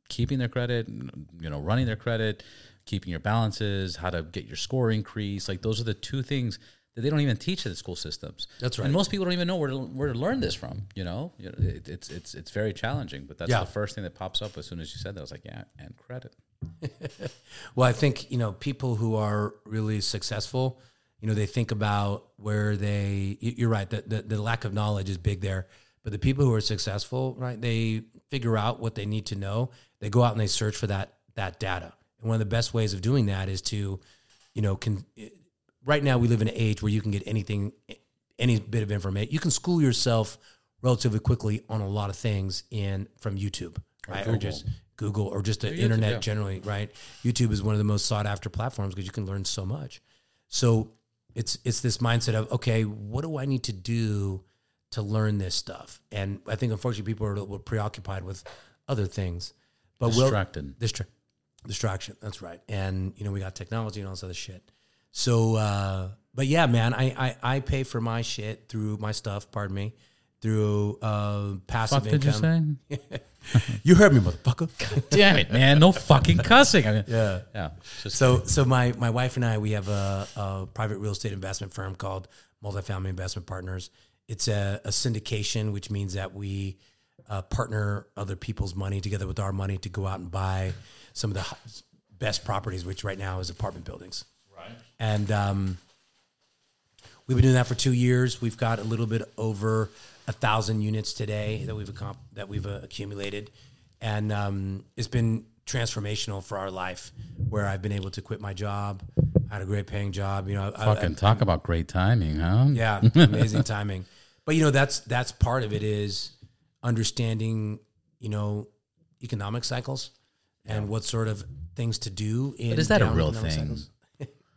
keeping their credit, you know, running their credit, keeping your balances, how to get your score increased. Like those are the two things that they don't even teach in the school systems. That's right. And most people don't even know where to, where to learn this from. You know, it, it's it's it's very challenging. But that's Yeah. the first thing that pops up as soon as you said that. I was like, yeah, and credit. Well, I think you know people who are really successful. You know, they think about where they. you- You're right. The, the the lack of knowledge is big there. But the people who are successful, right? They figure out what they need to know. They go out and they search for that that data. And one of the best ways of doing that is to, you know, can. Right now, we live in an age where you can get anything, any bit of information. You can school yourself relatively quickly on a lot of things in from YouTube, right? Or, just Google or just the YouTube, internet yeah. generally, right? YouTube is one of the most sought after platforms because you can learn so much. So it's it's this mindset of okay, what do I need to do to learn this stuff? And I think unfortunately people are a little preoccupied with other things. But we'll- Distracted. Distra- distraction. That's right. And you know we got technology and all this other shit. So, uh, but yeah, man, I, I I pay for my shit through my stuff. Pardon me, through uh, passive Fuck did you income. say? You heard me, motherfucker. God Damn it, man! No fucking cussing. I mean, yeah. yeah. So, so my my wife and I, we have a, a private real estate investment firm called Multifamily Investment Partners. It's a, a syndication, which means that we uh, partner other people's money together with our money to go out and buy some of the best properties, which right now is apartment buildings. Right. And um, we've been doing that for two years. We've got a little bit over a thousand units today that we've accom- that we've uh, accumulated, and um, it's been transformational for our life. Where I've been able to quit my job, I had a great paying job. You know, I- I- Fucking talk about great timing, huh? yeah, amazing timing. But you know, that's that's part of it is understanding, you know, economic cycles and what sort of things to do. In But is that a real thing? cycles.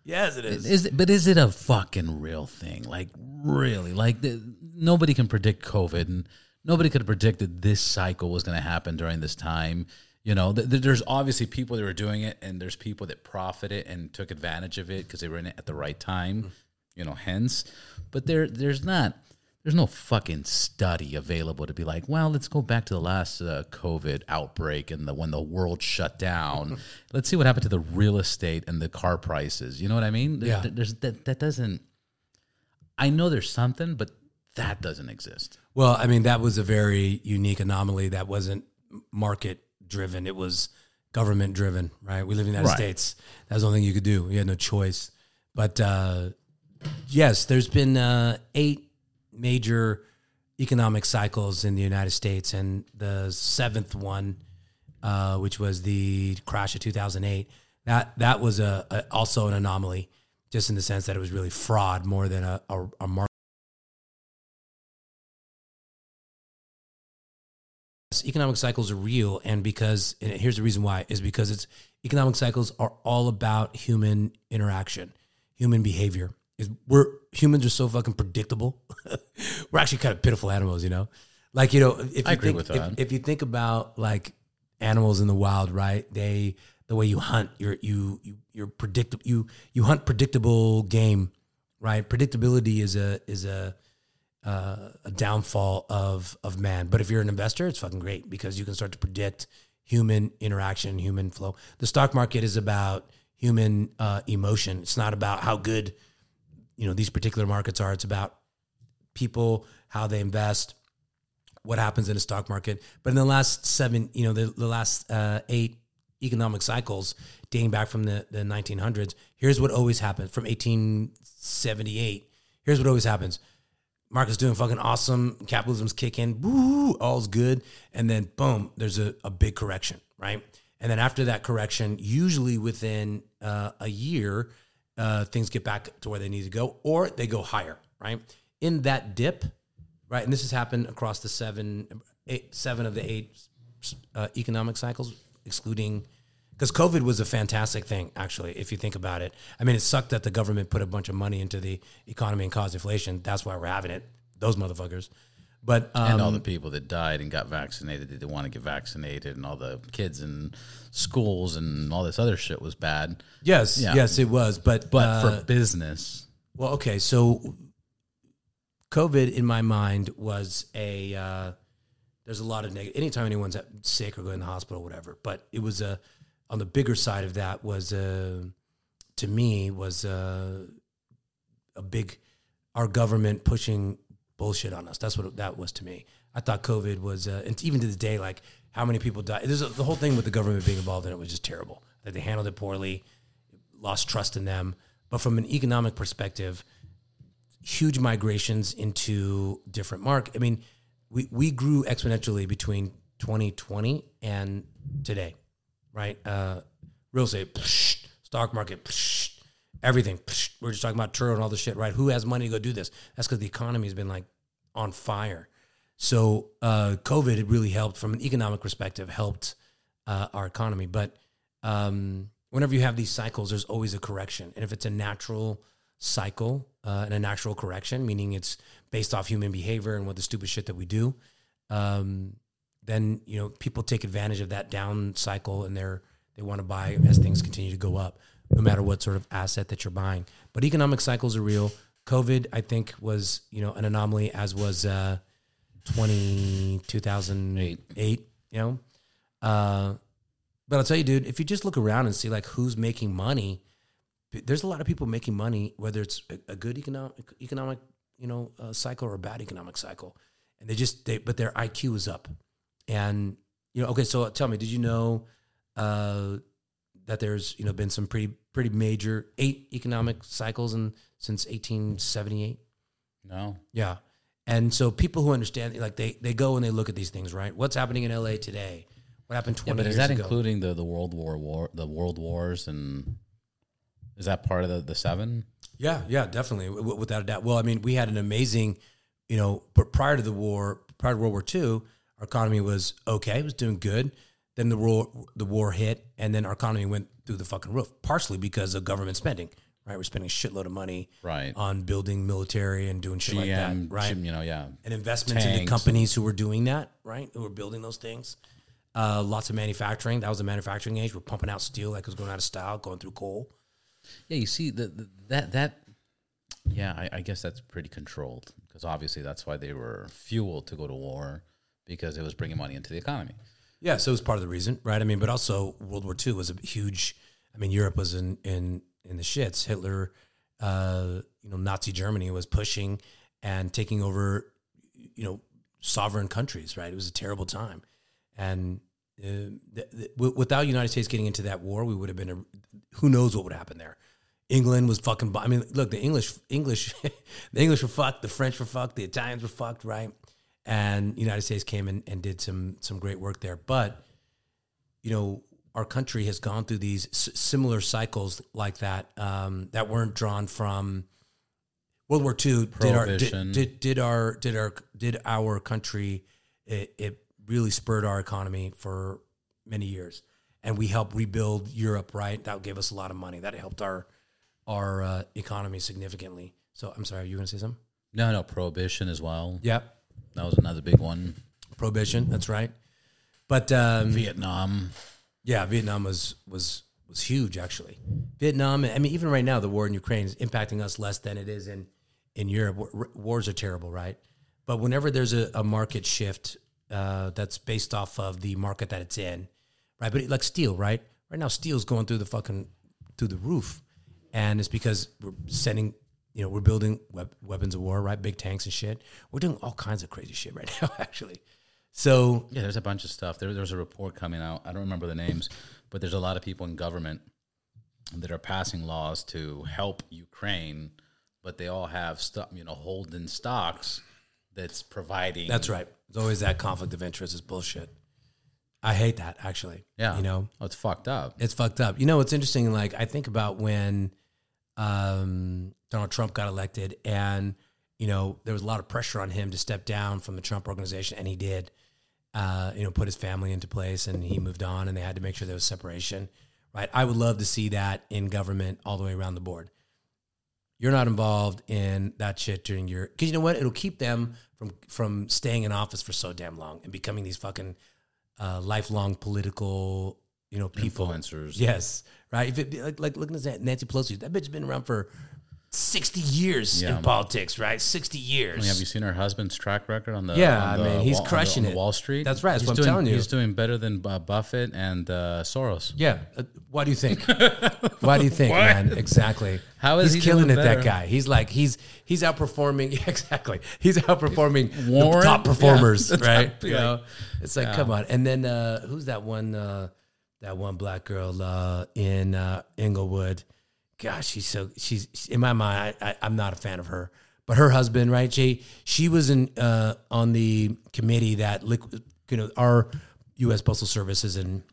Yes, it is. Is it, but is it a fucking real thing? Like really? Like the, nobody can predict COVID, and nobody could have predicted this cycle was going to happen during this time. You know, th- th- there's obviously people that were doing it, and there's people that profited and took advantage of it because they were in it at the right time. You know, hence, but there, there's not. There's no fucking study available to be like, well, let's go back to the last uh, COVID outbreak and the when the world shut down. let's see what happened to the real estate and the car prices. You know what I mean? There- Yeah. There's that that doesn't. I know there's something, but that doesn't exist. Well, I mean, that was a very unique anomaly. That wasn't market driven. It was government driven, right? We live in the United Right. States. That was the only thing you could do. You had no choice. But uh, yes, there's been uh, eight major economic cycles in the United States, and the seventh one, uh, which was the crash of 2008, that that was a, a also an anomaly, just in the sense that it was really fraud more than a, a, a market. economic cycles are real and because and here's the reason why is because it's economic cycles are all about human interaction human behavior is we're humans are so fucking predictable we're actually kind of pitiful animals you know like you know if you I think if, if you think about like animals in the wild right they the way you hunt you're you, you you're predictable you you hunt predictable game right predictability is a is a uh, a downfall of of man. But if you're an investor, it's fucking great because you can start to predict human interaction, human flow. The stock market is about human uh, emotion. It's not about how good you know these particular markets are. It's about people, how they invest, what happens in the stock market. But in the last seven, you know, the, the last uh, eight economic cycles dating back from the, the 1900s, here's what always happens from 1878. Here's what always happens. Market's doing fucking awesome. Capitalism's kicking. Woo, all's good. And then boom, there's a, a big correction, right? And then after that correction, usually within uh, a year, uh, things get back to where they need to go, or they go higher, right? In that dip, right? And this has happened across the seven, eight, seven of the eight uh, economic cycles, excluding because COVID was a fantastic thing, actually, if you think about it. I mean, it sucked that the government put a bunch of money into the economy and caused inflation. That's why we're having it. Those motherfuckers. But um, and all the people that died and got vaccinated that didn't want to get vaccinated, and all the kids in schools and all this other shit was bad. yes, Yeah. yes, it was. But But uh, for business, Well, okay, so COVID in my mind was a uh, there's a lot of negative. Anytime anyone's sick or going to the hospital, or whatever. But it was a on the bigger side of that was uh, to me was uh, a big our government pushing bullshit on us. That's what that was to me. I thought COVID was, uh, and even to this day, like how many people died. There's a, the whole thing with the government being involved in it was just terrible. That they handled it poorly, lost trust in them. But from an economic perspective, huge migrations into different market. I mean, we we grew exponentially between 2020 and today, right? Uh, real estate, psh, stock market, psh, everything. We're just talking about Turo and all this shit, right? Who has money to go do this? That's because the economy has been like on fire. So uh, COVID it really helped from an economic perspective, helped uh, our economy. But um, whenever you have these cycles, there's always a correction, and if it's a natural cycle uh, and a natural correction, meaning it's based off human behavior and what the stupid shit that we do, um, then you know people take advantage of that down cycle and they're they want to buy as things continue to go up, no matter what sort of asset that you're buying. But economic cycles are real. COVID, I think, was you know an anomaly, as was uh, 20, 2008, you know. Uh, but I'll tell you, dude, if you just look around and see like who's making money, there's a lot of people making money, whether it's a, a good economic economic you know uh, cycle or a bad economic cycle, and they just they but their IQ is up, and you know okay, so tell me, did you know uh, that there's you know been some pretty pretty major eight economic cycles in since 1878? no. Yeah. And so people who understand, like they, they go and they look at these things, right? What's happening in LA today? What happened 20 Yeah, but is that ago? including the the World War War the World Wars and is that part of the the seven? Yeah, yeah, definitely, w- without a doubt. Well, I mean, we had an amazing, you know, but prior to the war, prior to World War II, our economy was okay, it was doing good. Then the war, the war hit, and then our economy went through the fucking roof, partially because of government spending. Right, we're spending a shitload of money Right. on building military and doing shit like that. Right, you know, yeah. and investments into Tanks. companies who were doing that, right? Who were building those things. Uh, lots of manufacturing. That was the manufacturing age. We're pumping out steel like it was going out of style, going through coal. Yeah, you see the, the that that yeah, I, I guess that's pretty controlled because obviously that's why they were fueled to go to war because it was bringing money into the economy. Yeah, so it was part of the reason, right? I mean, but also World War II was a huge. I mean, Europe was in in in the shits. Hitler, uh, you know, Nazi Germany was pushing and taking over, you know, sovereign countries. Right? It was a terrible time, and uh, without United States getting into that war, we would have been a. Who knows what would happen there? England was fucking. I mean, look, the English, English, the English were fucked. The French were fucked. The Italians were fucked. Right? And United States came in and did some some great work there. But you know, our country has gone through these s- similar cycles like that um, that weren't drawn from World War II. Did our did, did did our did our did our country it, it really spurred our economy for many years, and we helped rebuild Europe. Right, that gave us a lot of money. That helped our our uh, economy significantly. So I'm sorry, are you going to say something? No, no, prohibition as well. Yeah, That was another big one. prohibition. That's right. But um, Vietnam. Yeah, Vietnam was was was huge actually. Vietnam, I mean, even right now, the war in Ukraine is impacting us less than it is in in Europe. War- Wars are terrible, right? But whenever there's a, a market shift uh, that's based off of the market that it's in, right? But like steel, right? Right now, steel's going through the fucking through the roof, and it's because we're sending, you know, we're building wep- weapons of war, right? Big tanks and shit. We're doing all kinds of crazy shit right now, actually. So Yeah, there's a bunch of stuff. There, there's a report coming out. I don't remember the names, but there's a lot of people in government that are passing laws to help Ukraine, but they all have stuff, you know, holding stocks that's providing. That's right. There's always that conflict of interest is bullshit. I hate that actually. Yeah. You know, Oh, it's fucked up. it's fucked up. You know, it's interesting. Like I think about when um, Donald Trump got elected and you know, there was a lot of pressure on him to step down from the Trump organization, and he did. Uh, you know, put his family into place, and he moved on, and they had to make sure there was separation. Right? I would love to see that in government all the way around the board. You're not involved in that shit during your because you know what? It'll keep them from from staying in office for so damn long and becoming these fucking uh, lifelong political you know people Influencers. Yes, right. If it, like like looking at Nancy Pelosi, that bitch has been around for sixty years Yeah. in politics, right? Sixty years. I mean, have you seen her husband's track record on the? Yeah, on I the mean, he's Wall- on the- crushing on the. Wall Street. That's right, that's He's what I'm doing, telling you. He's doing better than uh, Buffett and uh, Soros. Yeah. Uh, why do you think? why do you think, man? Exactly. How is he's he killing it? That guy. He's like he's he's outperforming. Yeah, exactly. He's outperforming the top performers, Yeah. right? Yeah. You know, it's like come on. And then uh, who's that one? Uh, that one black girl uh, in uh, Inglewood. Gosh, she's so she's in my mind. I, I'm not a fan of her, but her husband, right? She she was in uh, on the committee that liquid. You know, our U.S. Postal Service is in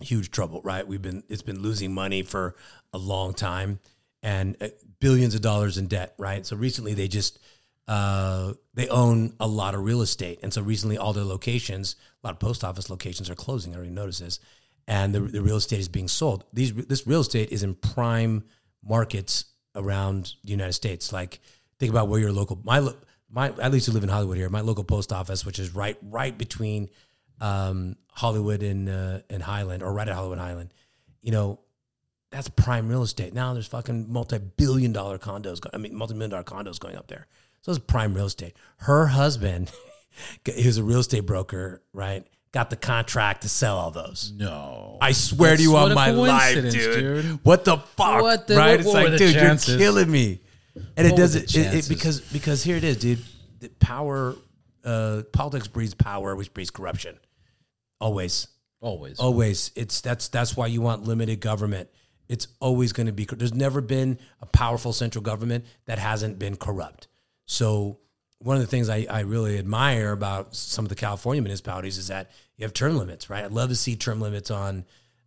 huge trouble, right? We've been it's been losing money for a long time and uh, billions of dollars in debt, right? So recently they just uh, they own a lot of real estate, and so recently all their locations, a lot of post office locations are closing. I already noticed this, and the, the real estate is being sold. These this real estate is in prime markets around the United States. Like think about where your local my my at least you live in Hollywood here. My local post office, which is right right between um, Hollywood and uh, and Highland, or right at Hollywood Highland, you know, that's prime real estate. Now there's fucking multi billion dollar condos. I mean, multi million dollar condos going up there. So it's prime real estate. Her husband, he was a real estate broker, right? Got the contract to sell all those. No, I swear That's to you on my life, dude. dude. What the fuck? What the- right? what- it's what were like, dude, chances? you're killing me. And it What were doesn't it, it, because because here it is, dude. The power, uh, politics breeds power, which breeds corruption. Always, always. always. It's that's that's why you want limited government. It's always going to be. There's never been a powerful central government that hasn't been corrupt. So one of the things I, I really admire about some of the California municipalities is that you have term limits, right? I'd love to see term limits on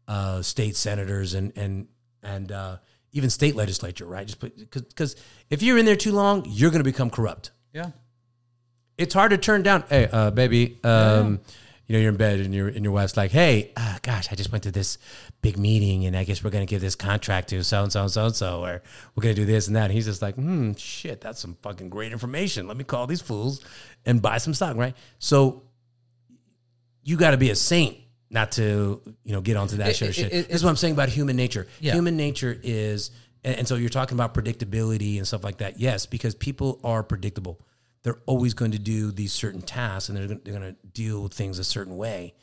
uh, state senators and and and uh, even state legislature, right? Just because if you're in there too long, you're going to become corrupt. yeah. It's hard to turn down. Hey, uh, baby, um, you know you're in bed and your and your wife's like, "Hey, uh, gosh, I just went to this big meeting and I guess we're going to give this contract to so and so and so and so, or we're going to do this and that." And he's just like, "Hmm, shit, that's some fucking great information. Let me call these fools and buy some stock." Right? So you got to be a saint not to you know get onto that It- shit. it- shit. it- this is what I'm saying about human nature. Yeah. Human nature is, and, and so you're talking about predictability and stuff like that. Yes, because people are predictable. They're always going to do these certain tasks, and they're gonna, they're going to deal with things a certain way,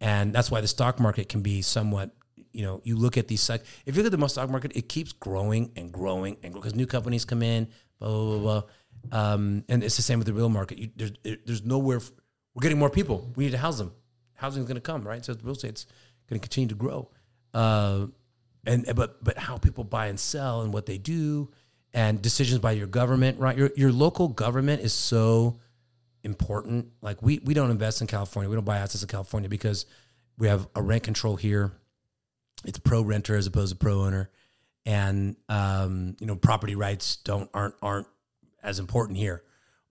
and that's why the stock market can be somewhat. You know, you look at these. If you look at the stock market, it keeps growing and growing and because new companies come in, blah blah blah. blah. Um, and it's the same with the real market. You, there's there's nowhere. f we're getting more people. We need to house them. Housing is going to come, right? So real estate's going to continue to grow. Uh, and but but how people buy and sell and what they do and decisions by your government, right? Your your local government is so important. Like we we don't invest in California. We don't buy assets in California because we have a rent control here. It's pro renter as opposed to pro owner, and um, you know property rights don't aren't aren't as important here.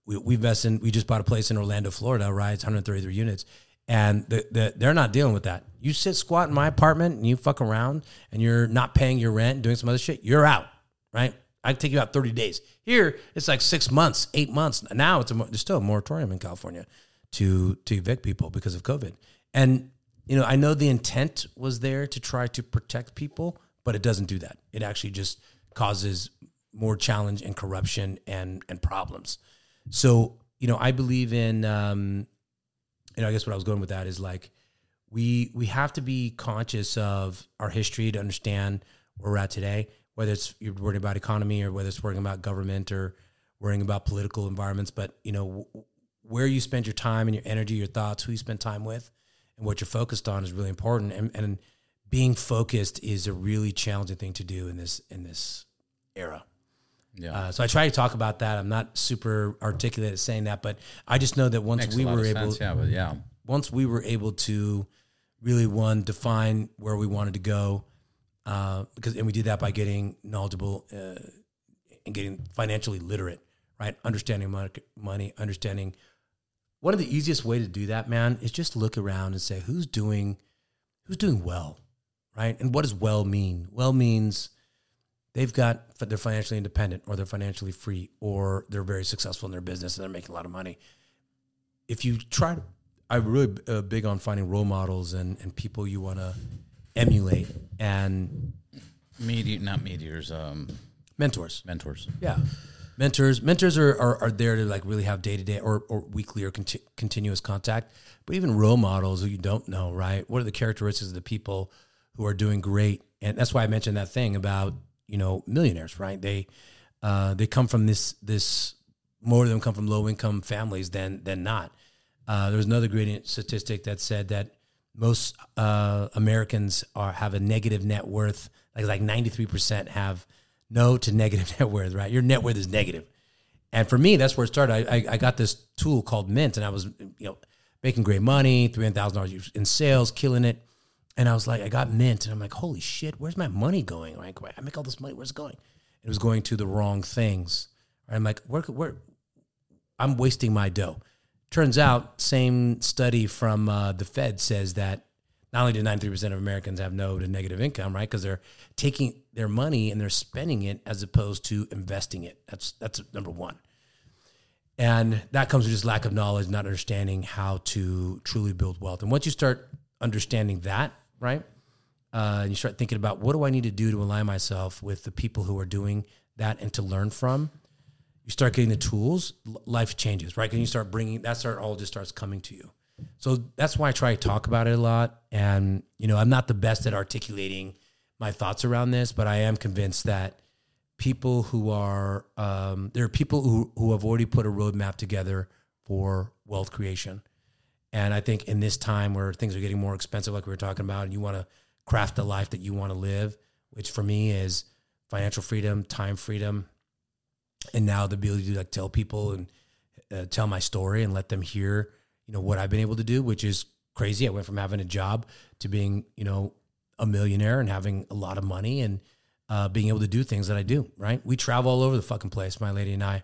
We we invest in. We just bought a place in Orlando, Florida. Right, it's 133 units, and the, the, they're not dealing with that. You sit squat in my apartment and you fuck around, and you're not paying your rent, doing some other shit. You're out, right? I take you out 30 days. Here, it's like six months, eight months. Now it's a, there's still a moratorium in California to to evict people because of COVID. And you know, I know the intent was there to try to protect people, but it doesn't do that. It actually just causes more challenge and corruption and and problems. So you know, I believe in. Um, you know, I guess what I was going with that is like we we have to be conscious of our history to understand where we're at today. Whether it's you're worrying about economy or whether it's worrying about government or worrying about political environments, but you know where you spend your time and your energy, your thoughts, who you spend time with, and what you're focused on is really important. And, and being focused is a really challenging thing to do in this in this era. Yeah. Uh, so I try to talk about that. I'm not super articulate at saying that, but I just know that once Makes we were able, sense, yeah, but yeah. once we were able to really one define where we wanted to go, uh, because and we did that by getting knowledgeable uh, and getting financially literate. right? Understanding market, money, understanding. One of the easiest way to do that, man, is just look around and say who's doing, who's doing well, right? And what does well mean? Well means they've got they're financially independent, or they're financially free, or they're very successful in their business and they're making a lot of money. If you try I'm really uh, big on finding role models and and people you want to emulate and Meteor, not meteors, um, mentors. mentors. Yeah. Mentors, mentors are, are, are there to like really have day to day or, or weekly or conti- continuous contact. But even role models who you don't know, right? What are the characteristics of the people who are doing great? And that's why I mentioned that thing about you know millionaires, right? They uh, they come from this this more of them come from low income families than than not. Uh, there's another great statistic that said that most uh, Americans are have a negative net worth. Like like 93 percent have no to negative net worth. Right, your net worth is negative. And for me, that's where it started. I, I, I got this tool called Mint, and I was you know making great money, three hundred thousand dollars in sales, killing it. And I was like, I got Mint, and I'm like, holy shit, where's my money going? Like, I make all this money, where's it going? It was going to the wrong things. I'm like, where, where? I'm wasting my dough. Turns out, same study from uh, the Fed says that not only do 93% of Americans have no to negative income, right? Because they're taking their money and they're spending it as opposed to investing it. That's that's number one. And that comes with just lack of knowledge, not understanding how to truly build wealth. And once you start understanding that, right? Uh, and you start thinking about what do I need to do to align myself with the people who are doing that and to learn from, you start getting the tools, life changes, right? And you start bringing that start all just starts coming to you. So that's why I try to talk about it a lot. And you know, I'm not the best at articulating my thoughts around this, but I am convinced that people who are um, there are people who who have already put a roadmap together for wealth creation. And I think in this time where things are getting more expensive, like we were talking about, and you want to craft the life that you want to live, which for me is financial freedom, time freedom, and now the ability to like tell people and uh, tell my story and let them hear, you know, what I've been able to do, which is crazy. I went from having a job to being, you know, a millionaire and having a lot of money and uh, being able to do things that I do. Right? We travel all over the fucking place. My lady and I,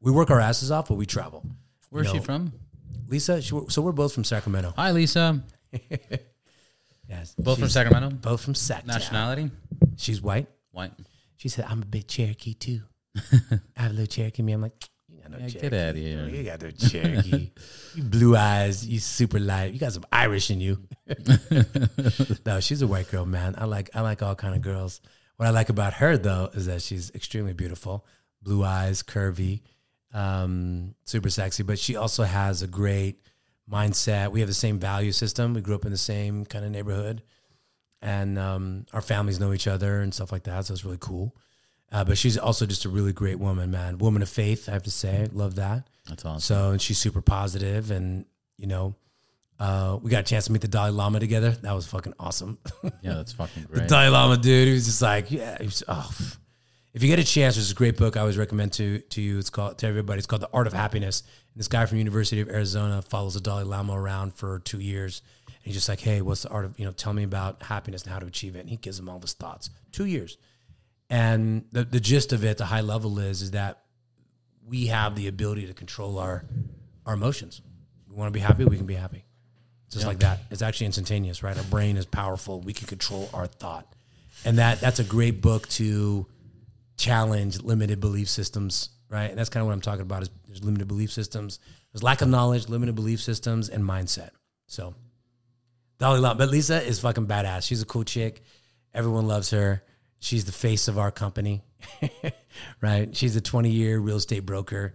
we work our asses off, but we travel. Where's You she from? Lisa, she, so we're both from Sacramento. Hi, Lisa. Yes, Both from Sacramento. Both from Sac. Nationality? She's white. White. She said, "I'm a bit Cherokee too." I have a little Cherokee. In me, I'm like, you got no Yeah, Cherokee. get outta here. You got no Cherokee. you blue eyes. You super light. You got some Irish in you. no, she's a white girl, man. I like I like all kind of girls. What I like about her though is that she's extremely beautiful, blue eyes, curvy, um, super sexy. But she also has a great mindset. We have the same value system. We grew up in the same kind of neighborhood, and um, our families know each other and stuff like that. So it's really cool. Uh, but she's also just a really great woman, man. Woman of faith, I have to say. Love that. That's awesome. So and she's super positive, and you know, uh, we got a chance to meet the Dalai Lama together. That was fucking awesome. yeah, that's fucking great. the. Dalai Lama dude, he was just like, yeah. He was, oh. If you get a chance, there's a great book I always recommend to to you. It's called to everybody. It's called The Art of Happiness. And this guy from University of Arizona follows the Dalai Lama around for two years. And he's just like, hey, what's the art of you know? Tell me about happiness and how to achieve it. And he gives him all his thoughts. Two years. And the, the gist of it, the high level is, is that we have the ability to control our our emotions. We want to be happy, we can be happy. Just like that. It's actually instantaneous, right? Our brain is powerful. We can control our thought. And that that's a great book to challenge limited belief systems, right? And that's kind of what I'm talking about is there's limited belief systems. There's lack of knowledge, limited belief systems, and mindset. So Dalai Lama. But Lisa is fucking badass. She's a cool chick. Everyone loves her. She's the face of our company, right? She's a 20 year real estate broker.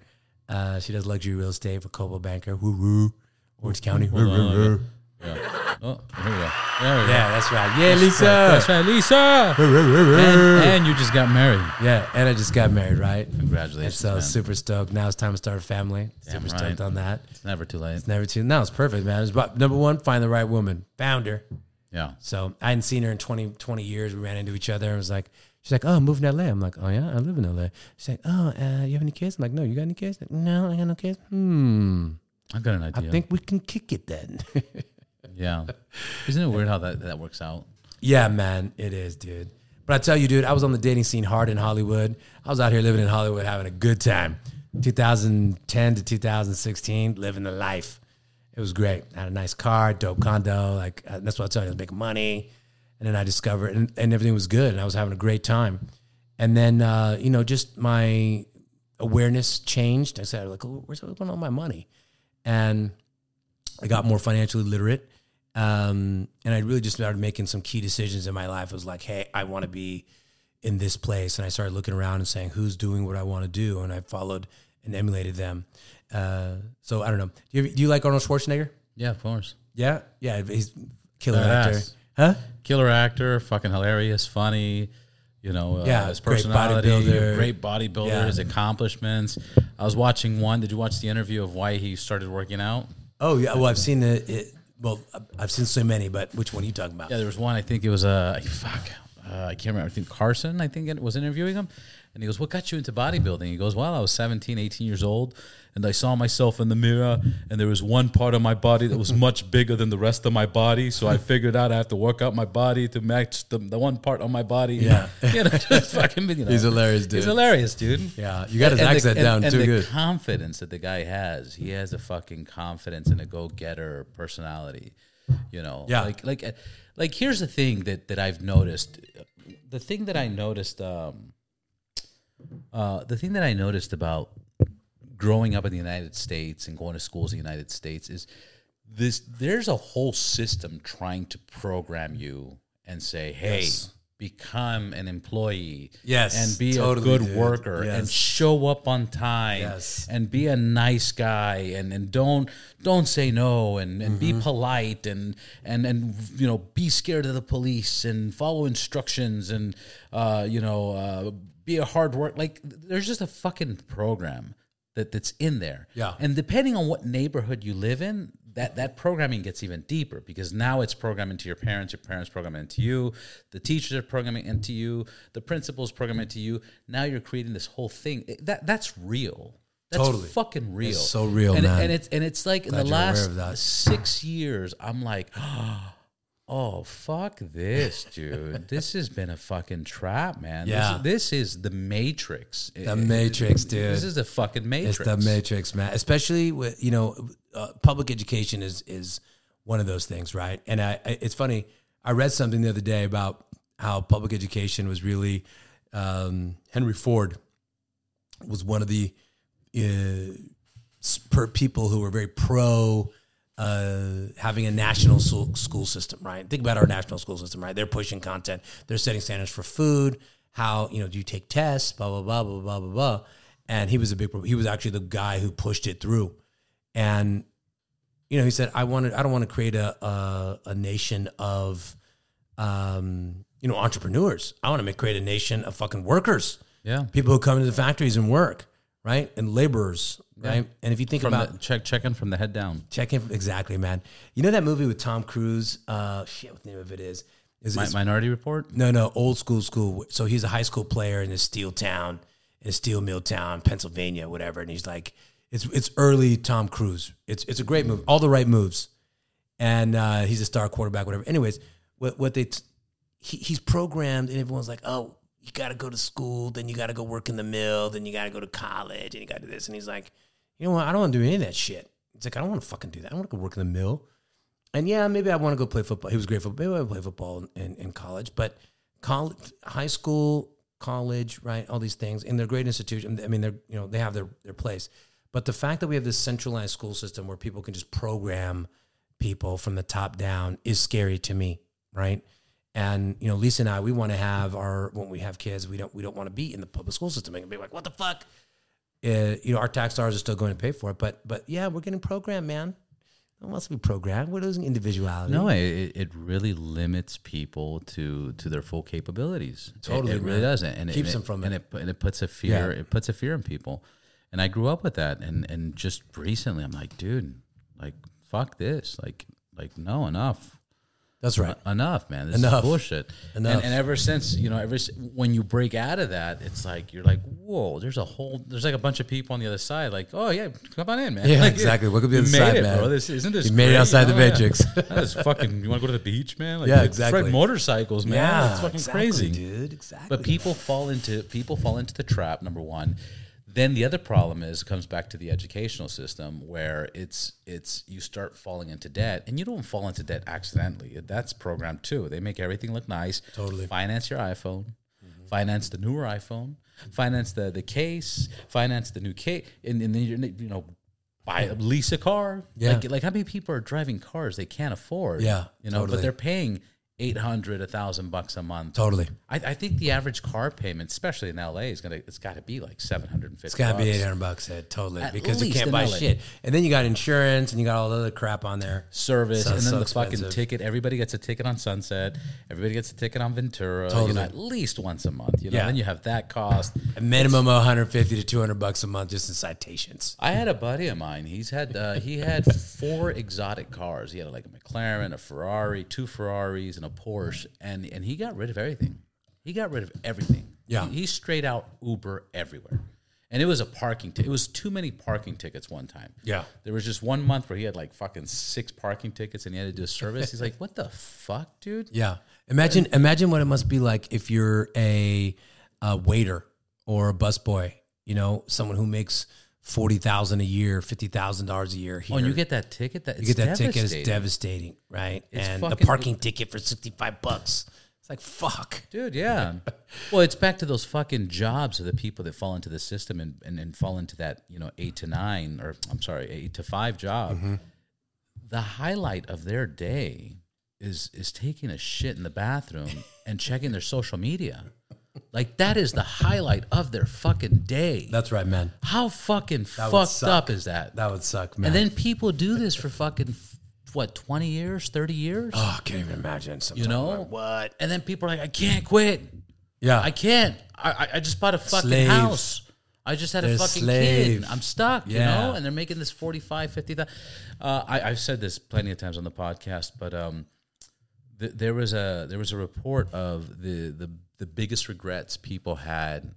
Uh, she does luxury real estate for Coldwell Banker. Woo woo. Orange County. Woo, woo, woo. Yeah. Oh, here we go. There we go. Yeah, that's right. Yeah, Lisa. That's right, Lisa. and, and you just got married. Yeah, and I just got married, right? And Congratulations. so man. super stoked. Now it's time to start a family. Damn super right. stoked on that. It's never too late. It's never too. Late. Now it's perfect, man. It's about number one, find the right woman. Found her. Yeah. So I hadn't seen her in 20, 20 years. We ran into each other. and was like, she's like, oh, I'm moving to LA. I'm like, oh yeah, I live in LA. She's like, oh, uh, you have any kids? I'm like, no, you got any kids? Like, no, I got no kids. Hmm. I got an idea. I think we can kick it then. yeah. Isn't it weird how that, that works out? yeah, man, it is, dude. But I tell you, dude, I was on the dating scene hard in Hollywood. I was out here living in Hollywood, having a good time. 2010 to 2016, living the life. It was great. I had a nice car, dope condo. Like uh, that's what I was telling you, I was making money. And then I discovered, and, and everything was good, and I was having a great time. And then, uh, you know, just my awareness changed. I said, like, where's going on my money? And I got more financially literate. Um, and I really just started making some key decisions in my life. It was like, hey, I want to be in this place. And I started looking around and saying, who's doing what I want to do? And I followed and emulated them. Uh, so I don't know. Do you, do you like Arnold Schwarzenegger? Yeah, of course. Yeah, yeah, he's killer actor, huh? Killer actor, fucking hilarious, funny. You know, uh, Yeah, his great personality, bodybuilder. great bodybuilder, Yeah. his accomplishments. I was watching one. Did you watch the interview of why he started working out? Oh yeah, well I've seen it. it well, I've seen so many, but which one are you talking about? Yeah, there was one. I think it was uh, fuck. Uh, I can't remember. I think Carson. I think it was interviewing him, and he goes, "What got you into bodybuilding?" He goes, "Well, I was 17, 18 years old, and I saw myself in the mirror, and there was one part of my body that was much bigger than the rest of my body. So I figured out I have to work out my body to match the, the one part on my body. Yeah. you know, just fucking. You know, He's hilarious, dude. He's hilarious, dude. Yeah, you got his And the- accent and- down and too the good. confidence that the guy has. He has a fucking confidence and a go getter personality. You know, Yeah. Like like uh, like here's the thing that that I've noticed. The thing that I noticed. Um, uh, the thing that I noticed about growing up in the United States and going to schools in the United States is this there's a whole system trying to program you and say, hey, Yes. become an employee. Yes, And be totally, a good dude. worker and show up on time Yes. and be a nice guy and, and don't don't say no and, and Mm-hmm. be polite and and and you know be scared of the police and follow instructions and uh, you know uh, be a hard work like there's just a fucking program that that's in there Yeah. and depending on what neighborhood you live in that that programming gets even deeper because now it's programming to your parents your parents program it into you the teachers are programming into you the principals program it into you now you're creating this whole thing It- that that's real that's Totally. fucking real It's so real, and, man. and it's and it's like in the last six years i'm like oh fuck this dude this has been a fucking trap man This- Yeah. this, is the matrix The Matrix, dude. this is the fucking matrix It's the Matrix, man. Especially with you know, uh, public education is is one of those things, right? And I, I, it's funny. I read something the other day about how public education was really um, Henry Ford was one of the uh, per people who were very pro uh, having a national school, system, right? Think about our national school system, right? They're pushing content. They're setting standards for food. How you know do you take tests? Blah blah blah blah blah blah blah. And he was a big. He was actually the guy who pushed it through. And you know, he said, "I wanted. I don't want to create a a, a nation of, um, you know, entrepreneurs. I want to make create a nation of fucking workers. yeah People who come into the factories and work, right? And laborers, right? And if you think from about the check checking from the head down Check in exactly, man. You know that movie with Tom Cruise? Uh, shit, what the name of it is? Is it's- minority report no, no, old school school. So he's a high school player in a steel town, in a steel mill town, Pennsylvania, whatever. And he's like, it's it's early Tom Cruise. It's it's a great move, all the right moves, and uh, he's a star quarterback, whatever. Anyways, what what they t- he, he's programmed, and everyone's like, oh, you got to go to school, then you got to go work in the mill, then you got to go to college, and you got to do this. And he's like, you know what? I don't want to do any of that shit. He's like, I don't want to fucking do that. I want to go work in the mill. And yeah, maybe I want to go play football. He was great football. Maybe I play football in, in college, but college, high school, college, right? All these things, and they're great institutions. I mean, they're you know they have their their place. But the fact that we have this centralized school system where people can just program people from the top down is scary to me, right? And you know, Lisa and I, we want to have our when we have kids, we don't we don't want to be in the public school system and be like, what the fuck? Uh, you know, our tax dollars are still going to pay for it, but but yeah, we're getting programmed, man. It wants to be programmed. We're losing individuality. No, it, it really limits people to to their full capabilities. Totally, it, really man. does, and Keeps and them from and it. it. And it puts a fear. Yeah. It puts a fear in people. And I grew up with that, and and just recently, I'm like, dude, like fuck this, like like no, enough. That's right. enough, man. This Enough. is bullshit. Enough. And, and ever since, you know, ever s- when you break out of that, it's like you're like, whoa. There's a whole. There's like a bunch of people on the other side. Like, oh yeah, come on in, man. Yeah, Like, exactly. Welcome to the other side, it, man. bro. This isn't this. You made it great? outside the Oh, yeah. Matrix. That is fucking. You want to go to the beach, man? Like, Yeah, exactly. Fred motorcycles, man. yeah, it's fucking exactly, crazy. dude. Exactly. But people fall into people fall into the trap. Number one, Then the other problem is comes back to the educational system where it's it's you start falling into debt and you don't fall into debt accidentally. That's programmed too. They make everything look nice. Totally. Finance your iPhone, mm-hmm. finance the newer iPhone, finance the the case, finance the new case, and, and then you're you know buy lease a car. Yeah. Like like how many people are driving cars they can't afford? Yeah, You know, totally. but they're paying eight hundred, a thousand bucks a month. Totally. I, I think the average car payment, especially in LA, is gonna it's got to be like seven hundred and fifty. It's gotta be eight hundred bucks, Ed. Totally, At because you can't buy LA. shit, and then you got insurance, and you got all the other crap on there. service, and then so the fucking ticket. Everybody gets a ticket on Sunset. Everybody gets a ticket on Ventura. You know, at least once a month. You know, Yeah. then you have that cost. A minimum of one hundred fifty to two hundred bucks a month just in citations. I had a buddy of mine. He's had uh, he had four exotic cars. He had like a McLaren, a Ferrari, two Ferraris, and a Porsche. And and he got rid of everything. He got rid of everything. Yeah. he, he straight out Uber everywhere. And it was a parking. T- it was too many parking tickets one time. Yeah. there was just one month where he had like fucking six parking tickets, and he had to do a service. He's like, "What the fuck, dude?" Yeah, imagine imagine what it must be like if you're a, a waiter or a busboy. You know, someone who makes forty thousand a year, fifty thousand dollars a year. Here. Oh, you get that ticket. That you get that ticket. is devastating. right? It's and the parking ticket for sixty five bucks. It's like fuck. Dude, yeah. well, it's back to those fucking jobs of the people that fall into the system and, and, and fall into that, you know, eight to nine, or I'm sorry, eight to five job. Mm-hmm. The highlight of their day is is taking a shit in the bathroom and checking their social media. Like that is the highlight of their fucking day. That's right, man. How fucking would fucked up is that? That would suck, man. And then people do this for fucking what, 20 years, 30 years? oh, I can't even imagine. Sometimes. you know? Like, what? And then people are like, I can't quit. Yeah, I can't. I, I- just bought a fucking house. I just had They're a fucking slave. kid. I'm stuck, you know? And they're making this 45, 50,000. Uh, I, I've said this plenty of times on the podcast, but um, th- there was a there was a report of the, the the biggest regrets people had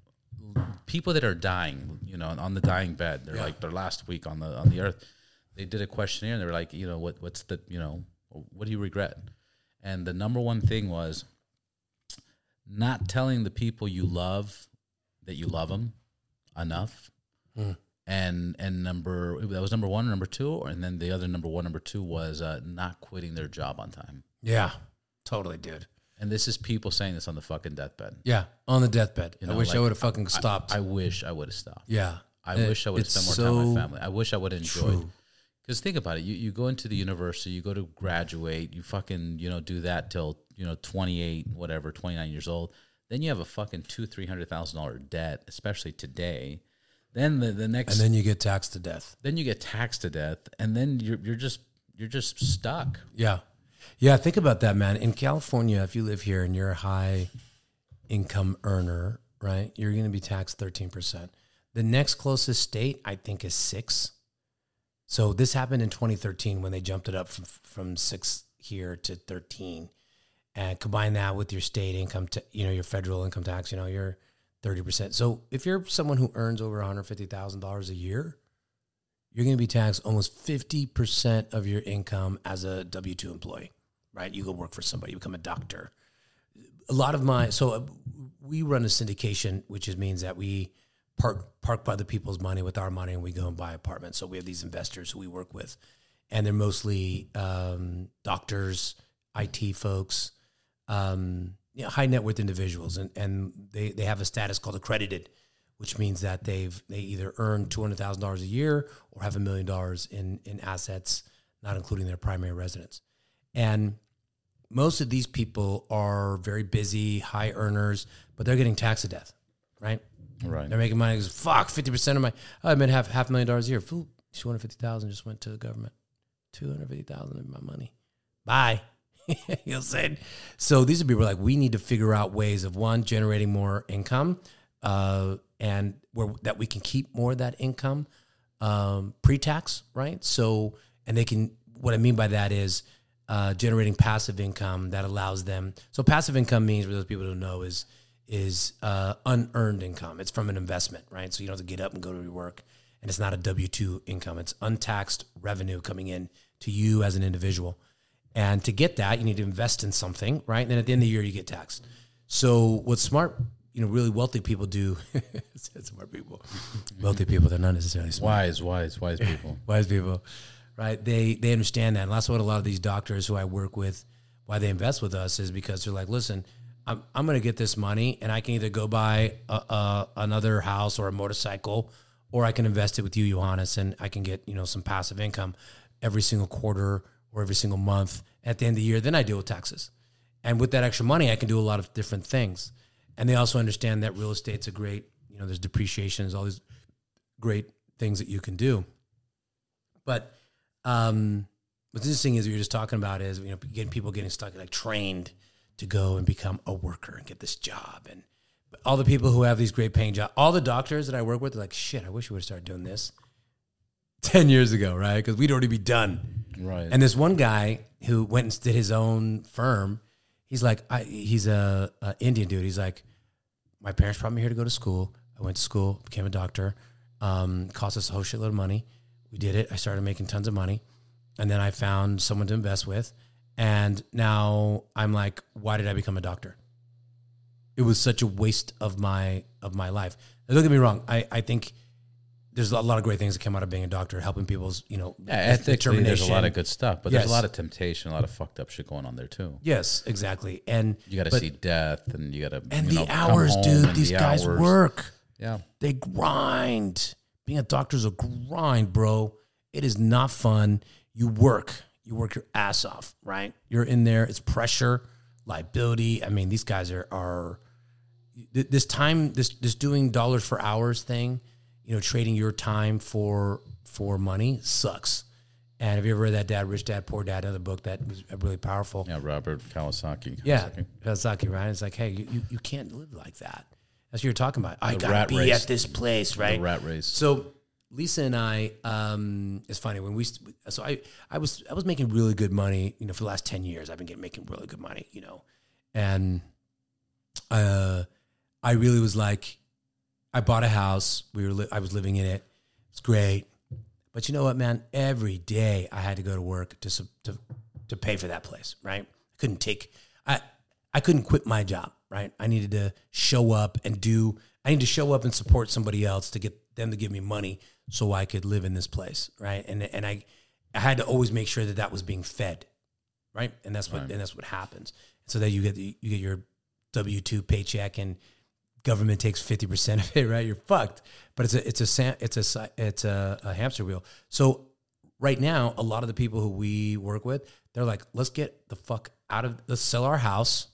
people that are dying, you know, on the dying bed. They're like their last week on the on the earth. They did a questionnaire and they were like, you know, what what's the you know, what do you regret? And the number one thing was not telling the people you love that you love them enough. And and number that was number one, number two, and then the other number one, number two was uh, not quitting their job on time. yeah, totally, dude. And this is people saying this on the fucking deathbed. Yeah, on the deathbed. I know, wish I would have fucking stopped. I wish I would have stopped. yeah, I It- wish I would have spent more time with my family. I wish I would have enjoyed. Because think about it, you, you go into the university, you go to graduate, you fucking you know do that till you know twenty eight, whatever, twenty nine years old. Then you have a fucking two three hundred thousand dollar debt, especially today. Then the the next, And then you get taxed to death. then you get taxed to death, and then you're you're just you're just stuck. Yeah. Yeah, think about that, man. In California, if you live here and you're a high income earner, right, you're going to be taxed 13%. The next closest state, I think, is six. So this happened in 2013 when they jumped it up from, from six here to 13. And combine that with your state income, you know, your federal income tax, you know, you're 30%. So if you're someone who earns over $150,000 a year, you're going to be taxed almost 50% of your income as a W 2 employee, right? You go work for somebody, you become a doctor. A lot of my, so uh, we run a syndication, which is, means that we park, park by the people's money with our money and we go and buy apartments. So we have these investors who we work with, and they're mostly um, doctors, IT folks, um, you know, high net worth individuals, and, and they, they have a status called accredited, which means that they've they either earn two hundred thousand dollars a year or have a million dollars in in assets, not including their primary residence. And most of these people are very busy, high earners, but they're getting taxed to death, right? Right. They're making money. Fuck, fifty percent of my oh, I made half half a million dollars a year. Two hundred fifty thousand just went to the government. Two hundred fifty thousand of my money. Bye. you know what I'm saying? So these are people like we need to figure out ways of one generating more income, uh, and where that we can keep more of that income um, pre-tax, right? So and they can. What I mean by that is uh, generating passive income that allows them. So passive income means for those people who know is is uh, unearned income. It's from an investment, right? So you don't have to get up and go to your work, and it's not a W two income. It's untaxed revenue coming in to you as an individual. And to get that, you need to invest in something, right? And then at the end of the year, you get taxed. So what smart you know really wealthy people do. smart people, wealthy people. They're not necessarily smart. Wise, wise, wise people. wise people, right? They they understand that. And that's what a lot of these doctors who I work with, why they invest with us is because they're like, listen, I'm I'm to get this money, and I can either go buy a, a, another house or a motorcycle, or I can invest it with you, Yoannes, and I can get you know some passive income every single quarter or every single month. At the end of the year, then I deal with taxes, and with that extra money, I can do a lot of different things. And they also understand that real estate's a great, you know, there's depreciation, there's all these great things that you can do. But um, what's interesting is what you're just talking about is you know getting people getting stuck like trained to go and become a worker and get this job. And all the people who have these great paying jobs all the doctors that i work with are like shit i wish we would have started doing this 10 years ago right? Because we'd already be done. Right. and this one guy who went and did his own firm he's like I, he's a, a indian dude. He's like my parents brought me here to go to school. I went to school became a doctor. Um, cost us a whole shitload of money we did it i started making tons of money and then i found someone to invest with and now I'm like, why did I become a doctor? It was such a waste of my of my life. Now, don't get me wrong. I, I think there's a lot of great things that come out of being a doctor, helping people's, you know, yeah, ethically, there's a lot of good stuff, but there's a lot of temptation, a lot of fucked up shit going on there too. Yes, exactly. And You got to see death, and you got to and you know, the come hours, dude. These the guys hours. work. Yeah, They grind. Being a doctor's a grind, bro. It is not fun. You work. You work your ass off, right? You're in there. It's pressure, liability. I mean, these guys are are this time this this doing dollars for hours thing, you know, trading your time for for money sucks. And have you ever read that Dad Rich Dad Poor Dad other book that was uh, really powerful? yeah. Robert Kiyosaki. Yeah, Kiyosaki. Kiyosaki, right? It's like, hey, you, you, you can't live like that. That's what you're talking about. I gotta rat be race. at this place, right? The rat race. So Lisa and I, um, it's funny when we, so I, I was, I was making really good money, you know, for the last 10 years, I've been getting, making really good money, you know, and, uh, I really was like, I bought a house. We were, li- I was living in it. It's great. But you know what, man? Every day I had to go to work to, to, to pay for that place, right? I couldn't take, I, I couldn't quit my job, right? I needed to show up and do, I need to show up and support somebody else to get them to give me money so I could live in this place, right? And and I, I had to always make sure that that was being fed, right? And that's what Right. and that's what happens. So that you get the, you get your W two paycheck and government takes fifty percent of it, right? You're fucked. But it's a it's a it's a it's a, a hamster wheel. So right now, a lot of the people who we work with, they're like, let's get the fuck out of let's sell our house.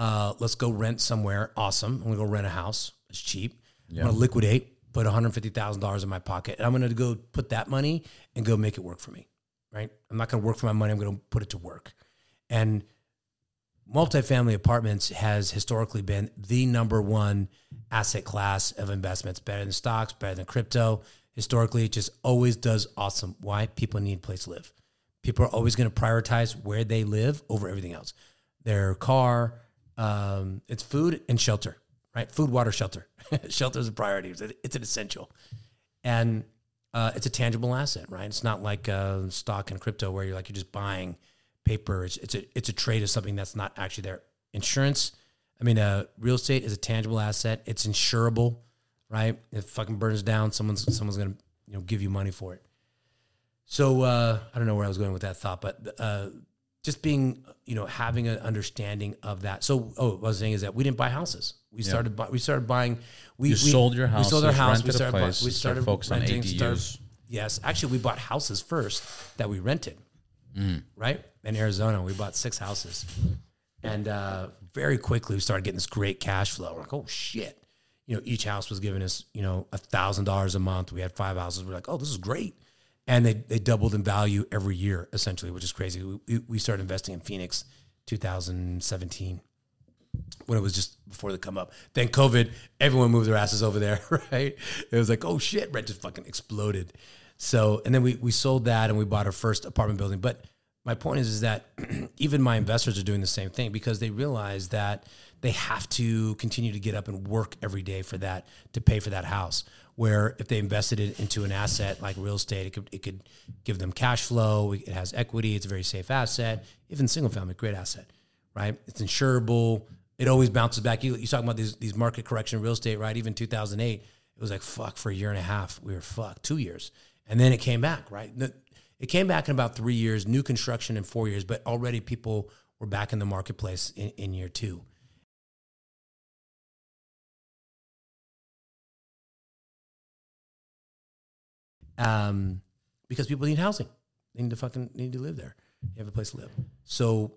Uh, let's go rent somewhere. Awesome. I'm gonna go rent a house. It's cheap. I'm gonna liquidate, put $150,000 in my pocket, and I'm gonna go put that money and go make it work for me. Right? I'm not gonna work for my money. I'm gonna put it to work. And multifamily apartments has historically been the number one asset class of investments, better than stocks, better than crypto. Historically, it just always does awesome. Why? People need a place to live. People are always going to prioritize where they live over everything else. Their car, um, it's food and shelter, right? Food, water, shelter. shelter is a priority. It's, an essential, and uh, it's a tangible asset, right? It's not like uh, stock and crypto where you're like you're just buying paper. It's, it's a it's a trade of something that's not actually there. Insurance, I mean, uh, real estate is a tangible asset. It's insurable, right? If it fucking burns down, someone's someone's gonna you know give you money for it. So uh, I don't know where I was going with that thought, but uh, just being you know having an understanding of that. So oh, what I was saying is that we didn't buy houses. We started bu- we started buying. We You we, sold your house. We sold our house. We started. bu- we started started focusing on renting. ADUs. started- yes, actually, we bought houses first that we rented. Right in Arizona, we bought six houses, and uh, very quickly we started getting this great cash flow. We're like, oh shit! You know, each house was giving us you know a thousand dollars a month. We had five houses. We're like, oh, this is great. And they, they doubled in value every year, essentially, which is crazy. We- We, started investing in Phoenix 2017 when it was just before the come up. Then COVID, everyone moved their asses over there, right? It was like, oh shit, rent just fucking exploded. So, and then we we sold that and we bought our first apartment building. But my point is, is that even my investors are doing the same thing because they realize that they have to continue to get up and work every day for that to pay for that house. Where if they invested it into an asset like real estate, it could it could give them cash flow. It has equity. It's a very safe asset. Even single family, great asset, right? It's insurable it always bounces back. You you talking about these these market correction real estate, right? Even 2008, it was like fuck for a year and a half. We were fuck two years, and then it came back, right? It came back in about three years. New construction in four years, but already people were back in the marketplace in, in year two. Um, because people need housing. They need to fucking need to live there. You have a place to live. So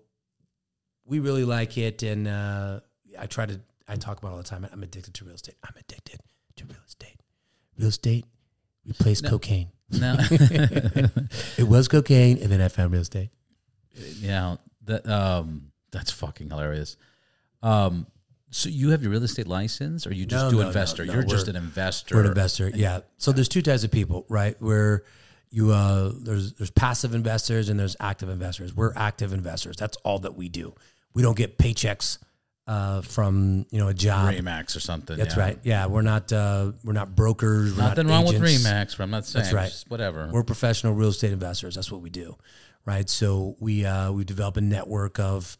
we really like it, and uh, I try to. I talk about all the time. I'm addicted to real estate. I'm addicted to real estate. Real estate replaced no. cocaine. No, it was cocaine, and then I found real estate. Yeah, that um, that's fucking hilarious. Um, so you have your real estate license, or you just no, do no, investor? You're just an investor. We're an investor. Yeah. So there's two types of people, right? Where you uh, there's there's passive investors and there's active investors. We're active investors. That's all that we do. We don't get paychecks uh, from you know a job, Remax or something. That's yeah. right. Yeah, we're not uh, we're not brokers. We're Nothing not wrong agents. with Remax. I'm not saying. That's right. whatever. We're professional real estate investors. That's what we do, right? So we uh, we develop a network of.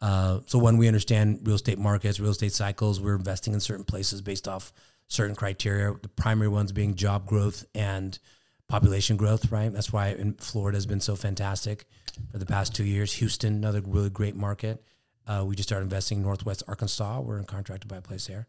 Uh, so when we understand real estate markets, real estate cycles, we're investing in certain places based off certain criteria. The primary ones being job growth and population growth, right? That's why in Florida has been so fantastic for the past two years. Houston, another really great market. Uh, we just started investing in Northwest Arkansas. We're in contract to buy a place there.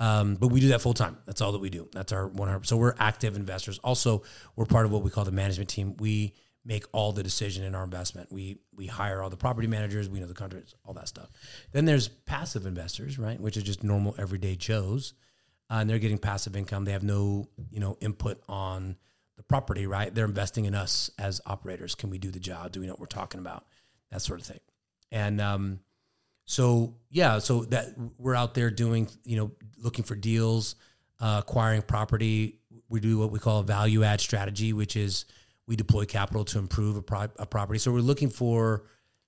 Um, but we do that full time. That's all that we do. That's our 100. So we're active investors. Also, we're part of what we call the management team. We make all the decision in our investment. We we hire all the property managers. We know the contracts, all that stuff. Then there's passive investors, right, which is just normal everyday Joes, uh, and they're getting passive income. They have no you know input on the property, right? They're investing in us as operators. Can we do the job? Do we know what we're talking about? That sort of thing. And um, so yeah, so that we're out there doing, you know, looking for deals, uh, acquiring property. We do what we call a value add strategy, which is we deploy capital to improve a, pro- a property. So we're looking for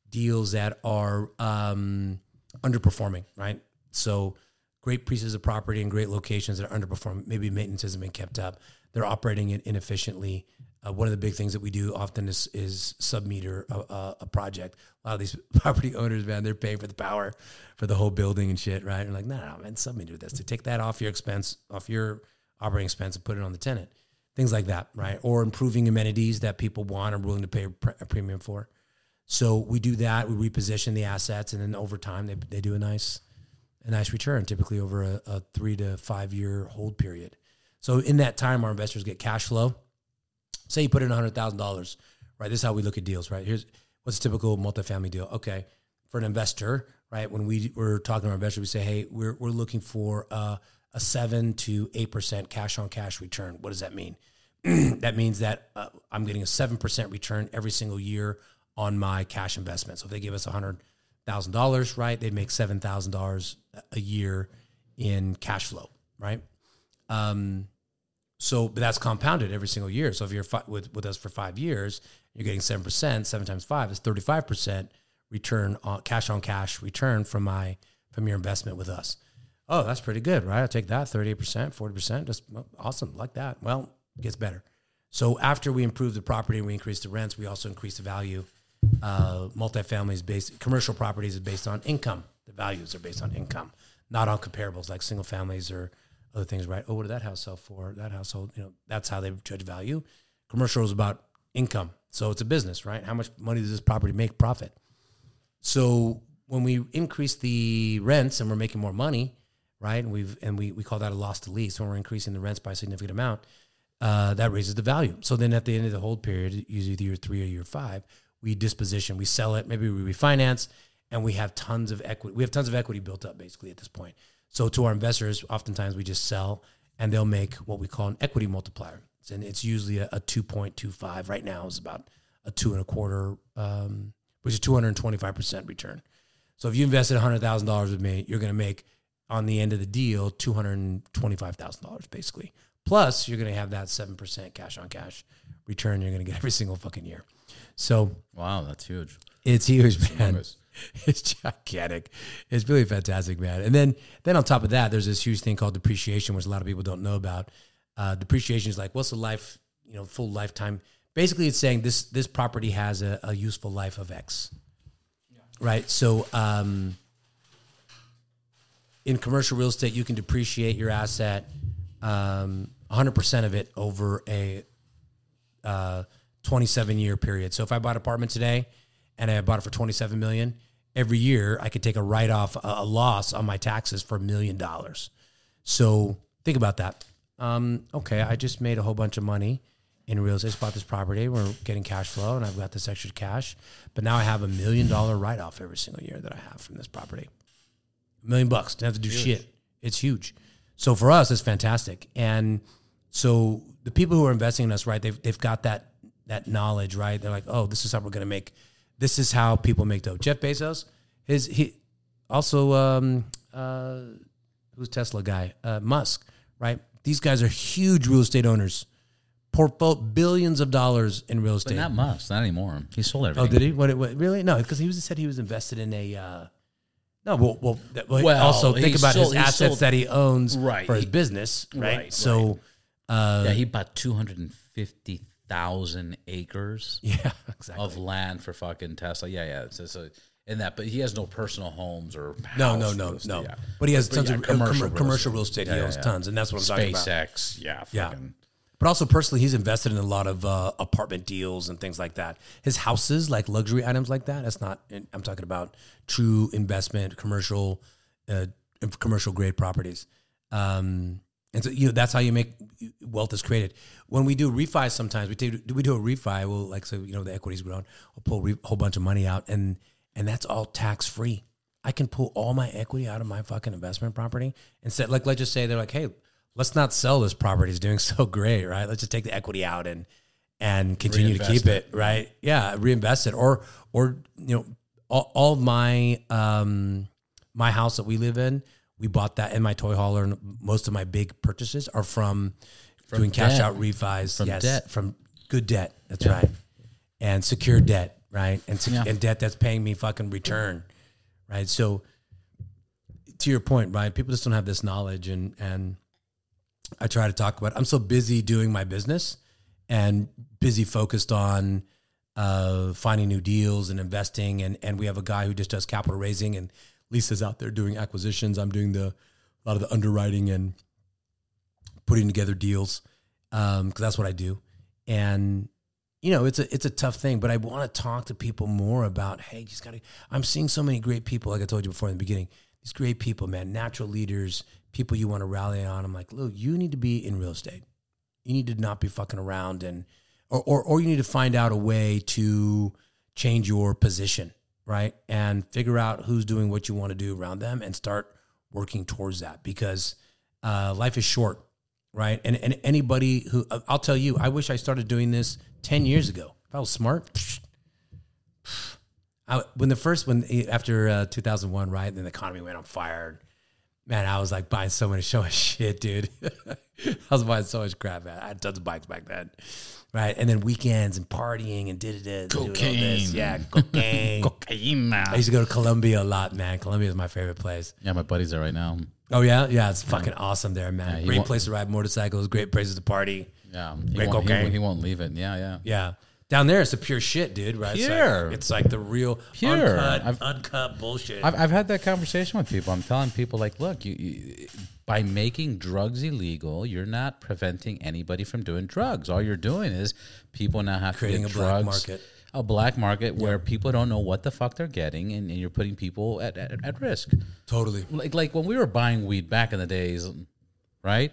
deals that are um, underperforming, right? So great pieces of property and great locations that are underperforming. Maybe maintenance hasn't been kept up they're operating it inefficiently. Uh, one of the big things that we do often is, is submeter a, a, a, project. A lot of these property owners, man, they're paying for the power for the whole building and shit, right? And like, no, no, man, submeter this to take that off your expense, off your operating expense, and put it on the tenant. Things like that, right? Or improving amenities that people want or willing to pay a premium for. So we do that. We reposition the assets, and then over time, they, they do a nice a nice return, typically over a, a three to five year hold period. So in that time, our investors get cash flow. Say you put in hundred thousand dollars, right? This is how we look at deals, right? Here's what's a typical multifamily deal. Okay, for an investor, right? When we we're talking to our investor, we say, hey, we're we're looking for a, a seven to eight percent cash on cash return. What does that mean? that means that uh, I'm getting a seven percent return every single year on my cash investment. So if they give us a hundred thousand dollars, right, they'd make seven thousand dollars a year in cash flow, right? Um, so, but that's compounded every single year. So if you're fi- with, with us for five years, you're getting 7%, seven times five is 35% return on cash on cash return from my, from your investment with us. Oh, that's pretty good, right? I'll take that 38%, 40%. Just awesome. Like that. Well, gets better. So after we improve the property and we increase the rents, we also increase the value. Uh, multifamily is based, commercial properties is based on income. The values are based on income, not on comparables like single families or other things, right? Oh, what did that house sell for? That household, you know, that's how they judge value. Commercial is about income. So it's a business, right? How much money does this property make profit? So when we increase the rents and we're making more money, right? And we've and we, we call that a loss to lease when we're increasing the rents by a significant amount, uh, that raises the value. So then at the end of the hold period, usually the year three or year five, we disposition, we sell it, maybe we refinance, and we have tons of equity. We have tons of equity built up basically at this point. So to our investors, oftentimes we just sell and they'll make what we call an equity multiplier. And it's usually a, a 2.25. Right now is about a two and a quarter, um, which is 225% return. So if you invested $100,000 with me, you're going to make on the end of the deal $225,000 basically. Plus, you're going to have that 7% cash on cash return you're going to get every single fucking year. So, wow, that's huge. It's huge, man. it's gigantic. It's really fantastic, man. And then then on top of that, there's this huge thing called depreciation, which a lot of people don't know about. Uh, depreciation is like what's the life, you know, full lifetime. Basically, it's saying this this property has a, a useful life of X, yeah. right? So, um, in commercial real estate, you can depreciate your asset, um, 100% of it over a uh, 27 year period. So if I bought an apartment today and I bought it for 27 million, every year I could take a write off, a, loss on my taxes for a million dollars. So think about that. Um, okay, I just made a whole bunch of money in real estate. Bought this property. We're getting cash flow, and I've got this extra cash. But now I have a million dollar write off every single year that I have from this property. A million bucks. Don't have to do shit. It's huge. So for us, it's fantastic. And so the people who are investing in us, right? They've they've got that that knowledge, right? They're like, oh, this is how we're going to make. This is how people make dough. Jeff Bezos, his he also um, uh, who's Tesla guy, uh, Musk, right? These guys are huge real estate owners, portfolio billions of dollars in real But estate. not Musk, not anymore. He sold everything. oh, did he? What? what really? No, because he was said he was invested in a. Uh, no, well, well, well, Well, also think about sold- his assets sold- that he owns Right, for his business, right? Right, so, uh, yeah, he bought two hundred and fifty thousand acres yeah, exactly. of land for fucking Tesla. Yeah, yeah. It's, it's a, in that, but he has no personal homes or No, no, no, no. yeah. But he has But tons yeah, of commercial commercial, real commercial estate. real estate. Yeah, he owns tons, and that's what I'm talking about. SpaceX. Yeah, Yeah. But also personally, he's invested in a lot of uh, apartment deals and things like that. His houses, like luxury items like that, that's not. I'm talking about true investment, commercial, uh, commercial grade properties. Um, and so you know that's how you make wealth is created. When we do refi, sometimes we do we do a refi. We'll like so you know the equity's grown. We'll pull a re- whole bunch of money out, and and that's all tax free. I can pull all my equity out of my fucking investment property and say like let's just say they're like, hey, let's not sell this property. It's doing so great, right? Let's just take the equity out and and continue to Reinvest keep it, right? Yeah, reinvest it, or or you know, all, all my um my house that we live in, we bought that in my toy hauler, and most of my big purchases are from, doing cash out refis. From yes, debt. from good debt. That's right, and secure debt, right, and sec- Yeah. and debt that's paying me fucking return, right. So, to your point, right, people just don't have this knowledge, and and I try to talk about. I'm so busy doing my business and busy focused on uh, finding new deals and investing. And and we have a guy who just does capital raising, and Lisa's out there doing acquisitions. I'm doing the a lot of the underwriting and putting together deals um, because that's what I do. And you know, it's a it's a tough thing, but I want to talk to people more about. Hey, just got to. I'm seeing so many great people, like I told you before in the beginning. These great people, man, natural leaders, people you want to rally on. I'm like, look, you need to be in real estate. You need to not be fucking around and, or or or you need to find out a way to change your position, right? And figure out who's doing what you want to do around them and start working towards that because uh, life is short, right? And and anybody who I'll tell you, I wish I started doing this ten years ago. If I was smart, I, when the first when after uh, 2001, right? and Then the economy went on fire. Man, I was like buying so much, so much shit, dude. I was buying so much crap. Man. I had tons of bikes back then, right? And then weekends and partying and did it, Cocaine. yeah, cocaine. Cocaine. I used to go to Colombia a lot, man. Colombia is my favorite place. Yeah, my buddy's there right now. Oh yeah, yeah, it's fucking awesome there, man. he great wa- place to ride motorcycles, great places to party. Yeah, he Great won't, he, cocaine. won't- he won't leave it. Yeah, yeah. Yeah, down there it's the pure shit, dude. Right? It's like- Pure. It's like, the real Pure. uncut, I've- uncut bullshit. I've, I've had that conversation with people. I'm telling people like, look, you, you by making drugs illegal, you're not preventing anybody from doing drugs. All you're doing is people now have Creating to a get black drugs, market. a black market where people don't know what the fuck they're getting, and, and you're putting people at, at, at risk. totally. Like like when we were buying weed back in the days, right?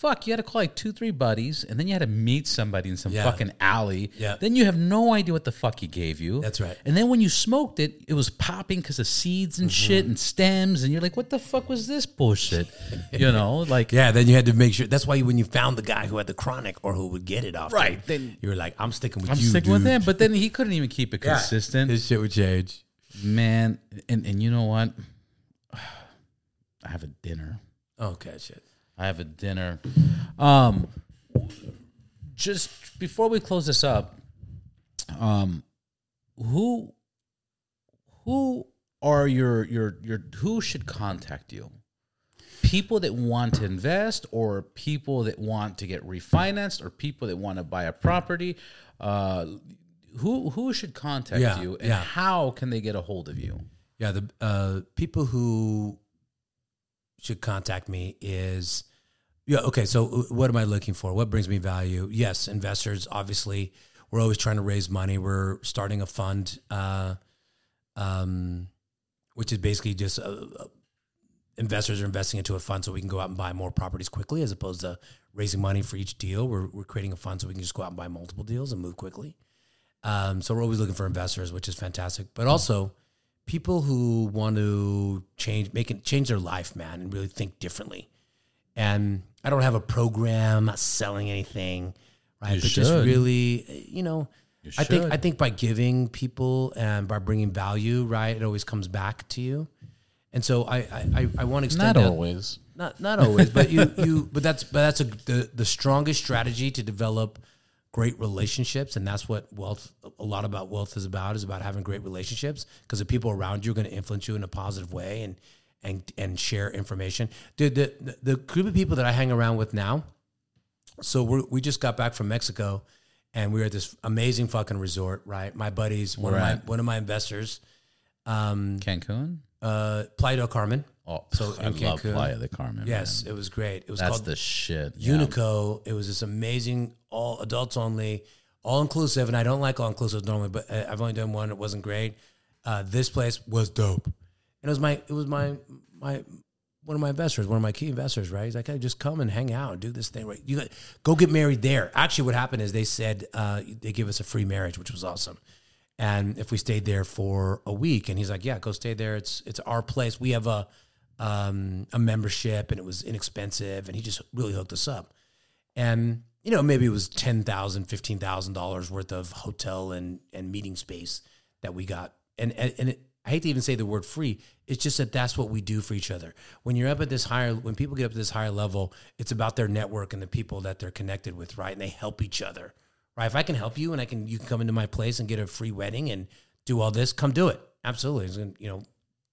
Fuck, you had to call like two, three buddies, and then you had to meet somebody in some Yeah. fucking alley. Yeah. Then you have no idea what the fuck he gave you. That's right. And then when you smoked it, it was popping because of seeds and Mm-hmm. shit and stems, and you're like, "What the fuck was this bullshit?" you know, like Yeah, then you had to make sure. That's why when you found the guy who had the chronic or who would get it off, Right, then- you were like, "I'm sticking with I'm you." sticking with dude. him. But then he couldn't even keep it Yeah. consistent, His shit would change. man. And and you know what? I have a dinner. Okay, shit. I have a dinner. Um, just before we close this up, um, who who are your your your who should contact you? People that want to invest, or people that want to get refinanced, or people that want to buy a property. Uh, who who should contact Yeah, you, and yeah. how can they get a hold of you? Yeah, the uh, people who should contact me is yeah okay so what am i looking for? What brings me value? Yes investors obviously we're always trying to raise money. We're starting a fund uh, um, which is basically just uh, uh, investors are investing into a fund so we can go out and buy more properties quickly as opposed to raising money for each deal. We're, we're creating a fund so we can just go out and buy multiple deals and move quickly. Um, so we're always looking for investors which is fantastic. But also people who want to change, make it change their life, man, and really think differently. And I don't have a program, not selling anything, right? You but just really, you know, You I think. I think by giving people and by bringing value, right, it always comes back to you. And so I I, I, I want to extend Not that- always. not not always, but you you but that's but that's a the, the strongest strategy to develop great relationships and that's what wealth a lot about wealth is about is about having great relationships because the people around you are going to influence you in a positive way and and and share information. Dude, the the, the group of people that I hang around with now, so we we just got back from Mexico and we were at this amazing fucking resort, right? My buddies, one of my one of my investors, um, Cancun. uh, Playa del Carmen. Oh, So I love Cancun. Playa de Carmen. Yes, man. it was great. It was that's called the shit. yeah. Unico. It was this amazing, all adults only, all inclusive. And I don't like all inclusive normally, but uh, I've only done one. It wasn't great. Uh, this place was dope, it was my it was my my one of my investors, one of my key investors. Right? He's like, "Hey, just come and hang out and do this thing. Right? You go get married there." Actually, what happened is they said uh, they give us a free marriage, which was awesome. And if we stayed there for a week, and he's like, "Yeah, go stay there. It's it's our place. We have a um, a membership, and it was inexpensive." And he just really hooked us up and you know maybe it was ten thousand, fifteen thousand dollars worth of hotel and and meeting space that we got, and and, and it, I hate to even say the word free. It's just that that's what we do for each other. When you're up at this higher, when people get up to this higher level, it's about their network and the people that they're connected with, right? And they help each other, right? If I can help you and I can, you can come into my place and get a free wedding and do all this, come do it. Absolutely, It's gonna- you know,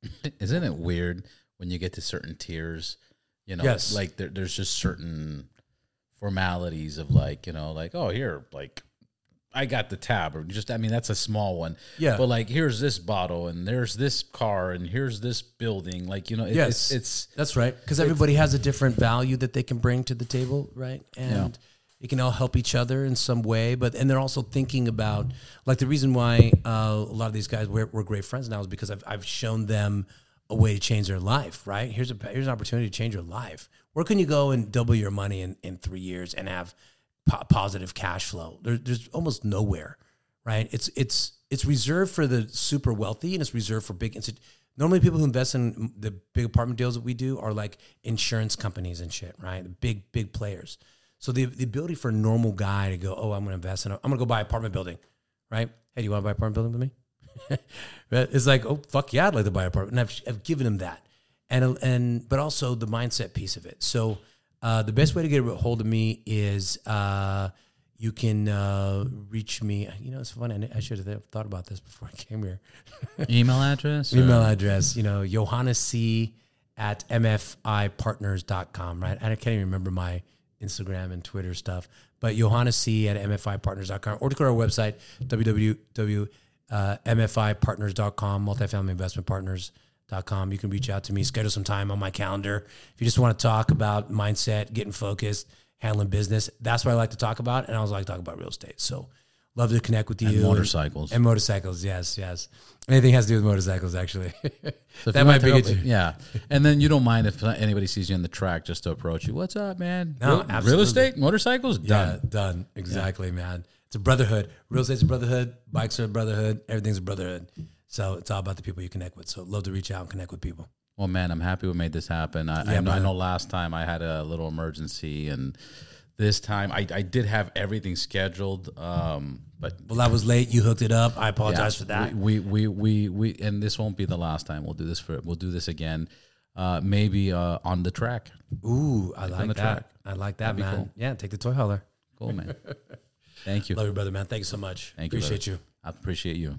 Isn't it weird when you get to certain tiers? You know, Yes. like there, there's just certain formalities of like, you know, like oh here, like I got the tab, or just I mean that's a small one. Yeah. But like here's this bottle, and there's this car, and here's this building. Like you know, it, Yes. it's it's That's right. Because everybody has a different value that they can bring to the table, right? And it can all help each other in some way. But and they're also thinking about like the reason why uh, a lot of these guys we're, we're great friends now is because I've I've shown them a way to change their life. Right? Here's a here's an opportunity to change your life. Where can you go and double your money in in three years and have po- positive cash flow? There, there's almost nowhere right? It's it's it's reserved for the super wealthy and it's reserved for big institutions. Normally, people who invest in the big apartment deals that we do are like insurance companies and shit, right? Big big players. So the the ability for a normal guy to go, oh, I'm going to invest in, a, I'm going to go buy an apartment building, right? Hey, do you want to buy an apartment building with me? It's like, oh fuck yeah, I'd like to buy an apartment, and I've, I've given him that, and and but also the mindset piece of it. So uh, the best way to get a hold of me is uh, you can uh, reach me. You know, it's funny. I, I should have thought about this before I came here. email address. Email address, you know, Yoannes C at mfipartners.com, right? I can't even remember my Instagram and Twitter stuff, but Yoannes C at mfipartners.com or to go to our website, www.mfipartners.com, multifamily investment partners.com. You can reach out to me, schedule some time on my calendar. If you just want to talk about mindset, getting focused, handling business, that's what I like to talk about. And I also like to talk about real estate. So love to connect with you. And motorcycles. And motorcycles, yes, yes. Anything has to do with motorcycles, actually. So that might be good. Yeah, and then you don't mind if anybody sees you in the track just to approach you. What's up, man? No, real, real estate, motorcycles, done. Yeah, done. Exactly, man. It's a brotherhood. Real estate's a brotherhood. Bikes are a brotherhood. Everything's a brotherhood. So it's all about the people you connect with. So love to reach out and connect with people. Well, man, I'm happy we made this happen. I, I, Yeah, know, I know last time I had a little emergency, and this time I, I did have everything scheduled. Um, but Well, I was late. You hooked it up. I apologize yeah, for that. We, we we we we and this won't be the last time. We'll do this for we'll do this again. Uh, maybe uh, on the track. Ooh, I like that. track. I like that, be man. cool. Yeah, take the toy hauler. Cool, man. Thank you. Love you, brother, man. Thank you so much. Thank you. Appreciate brother. you. I appreciate you.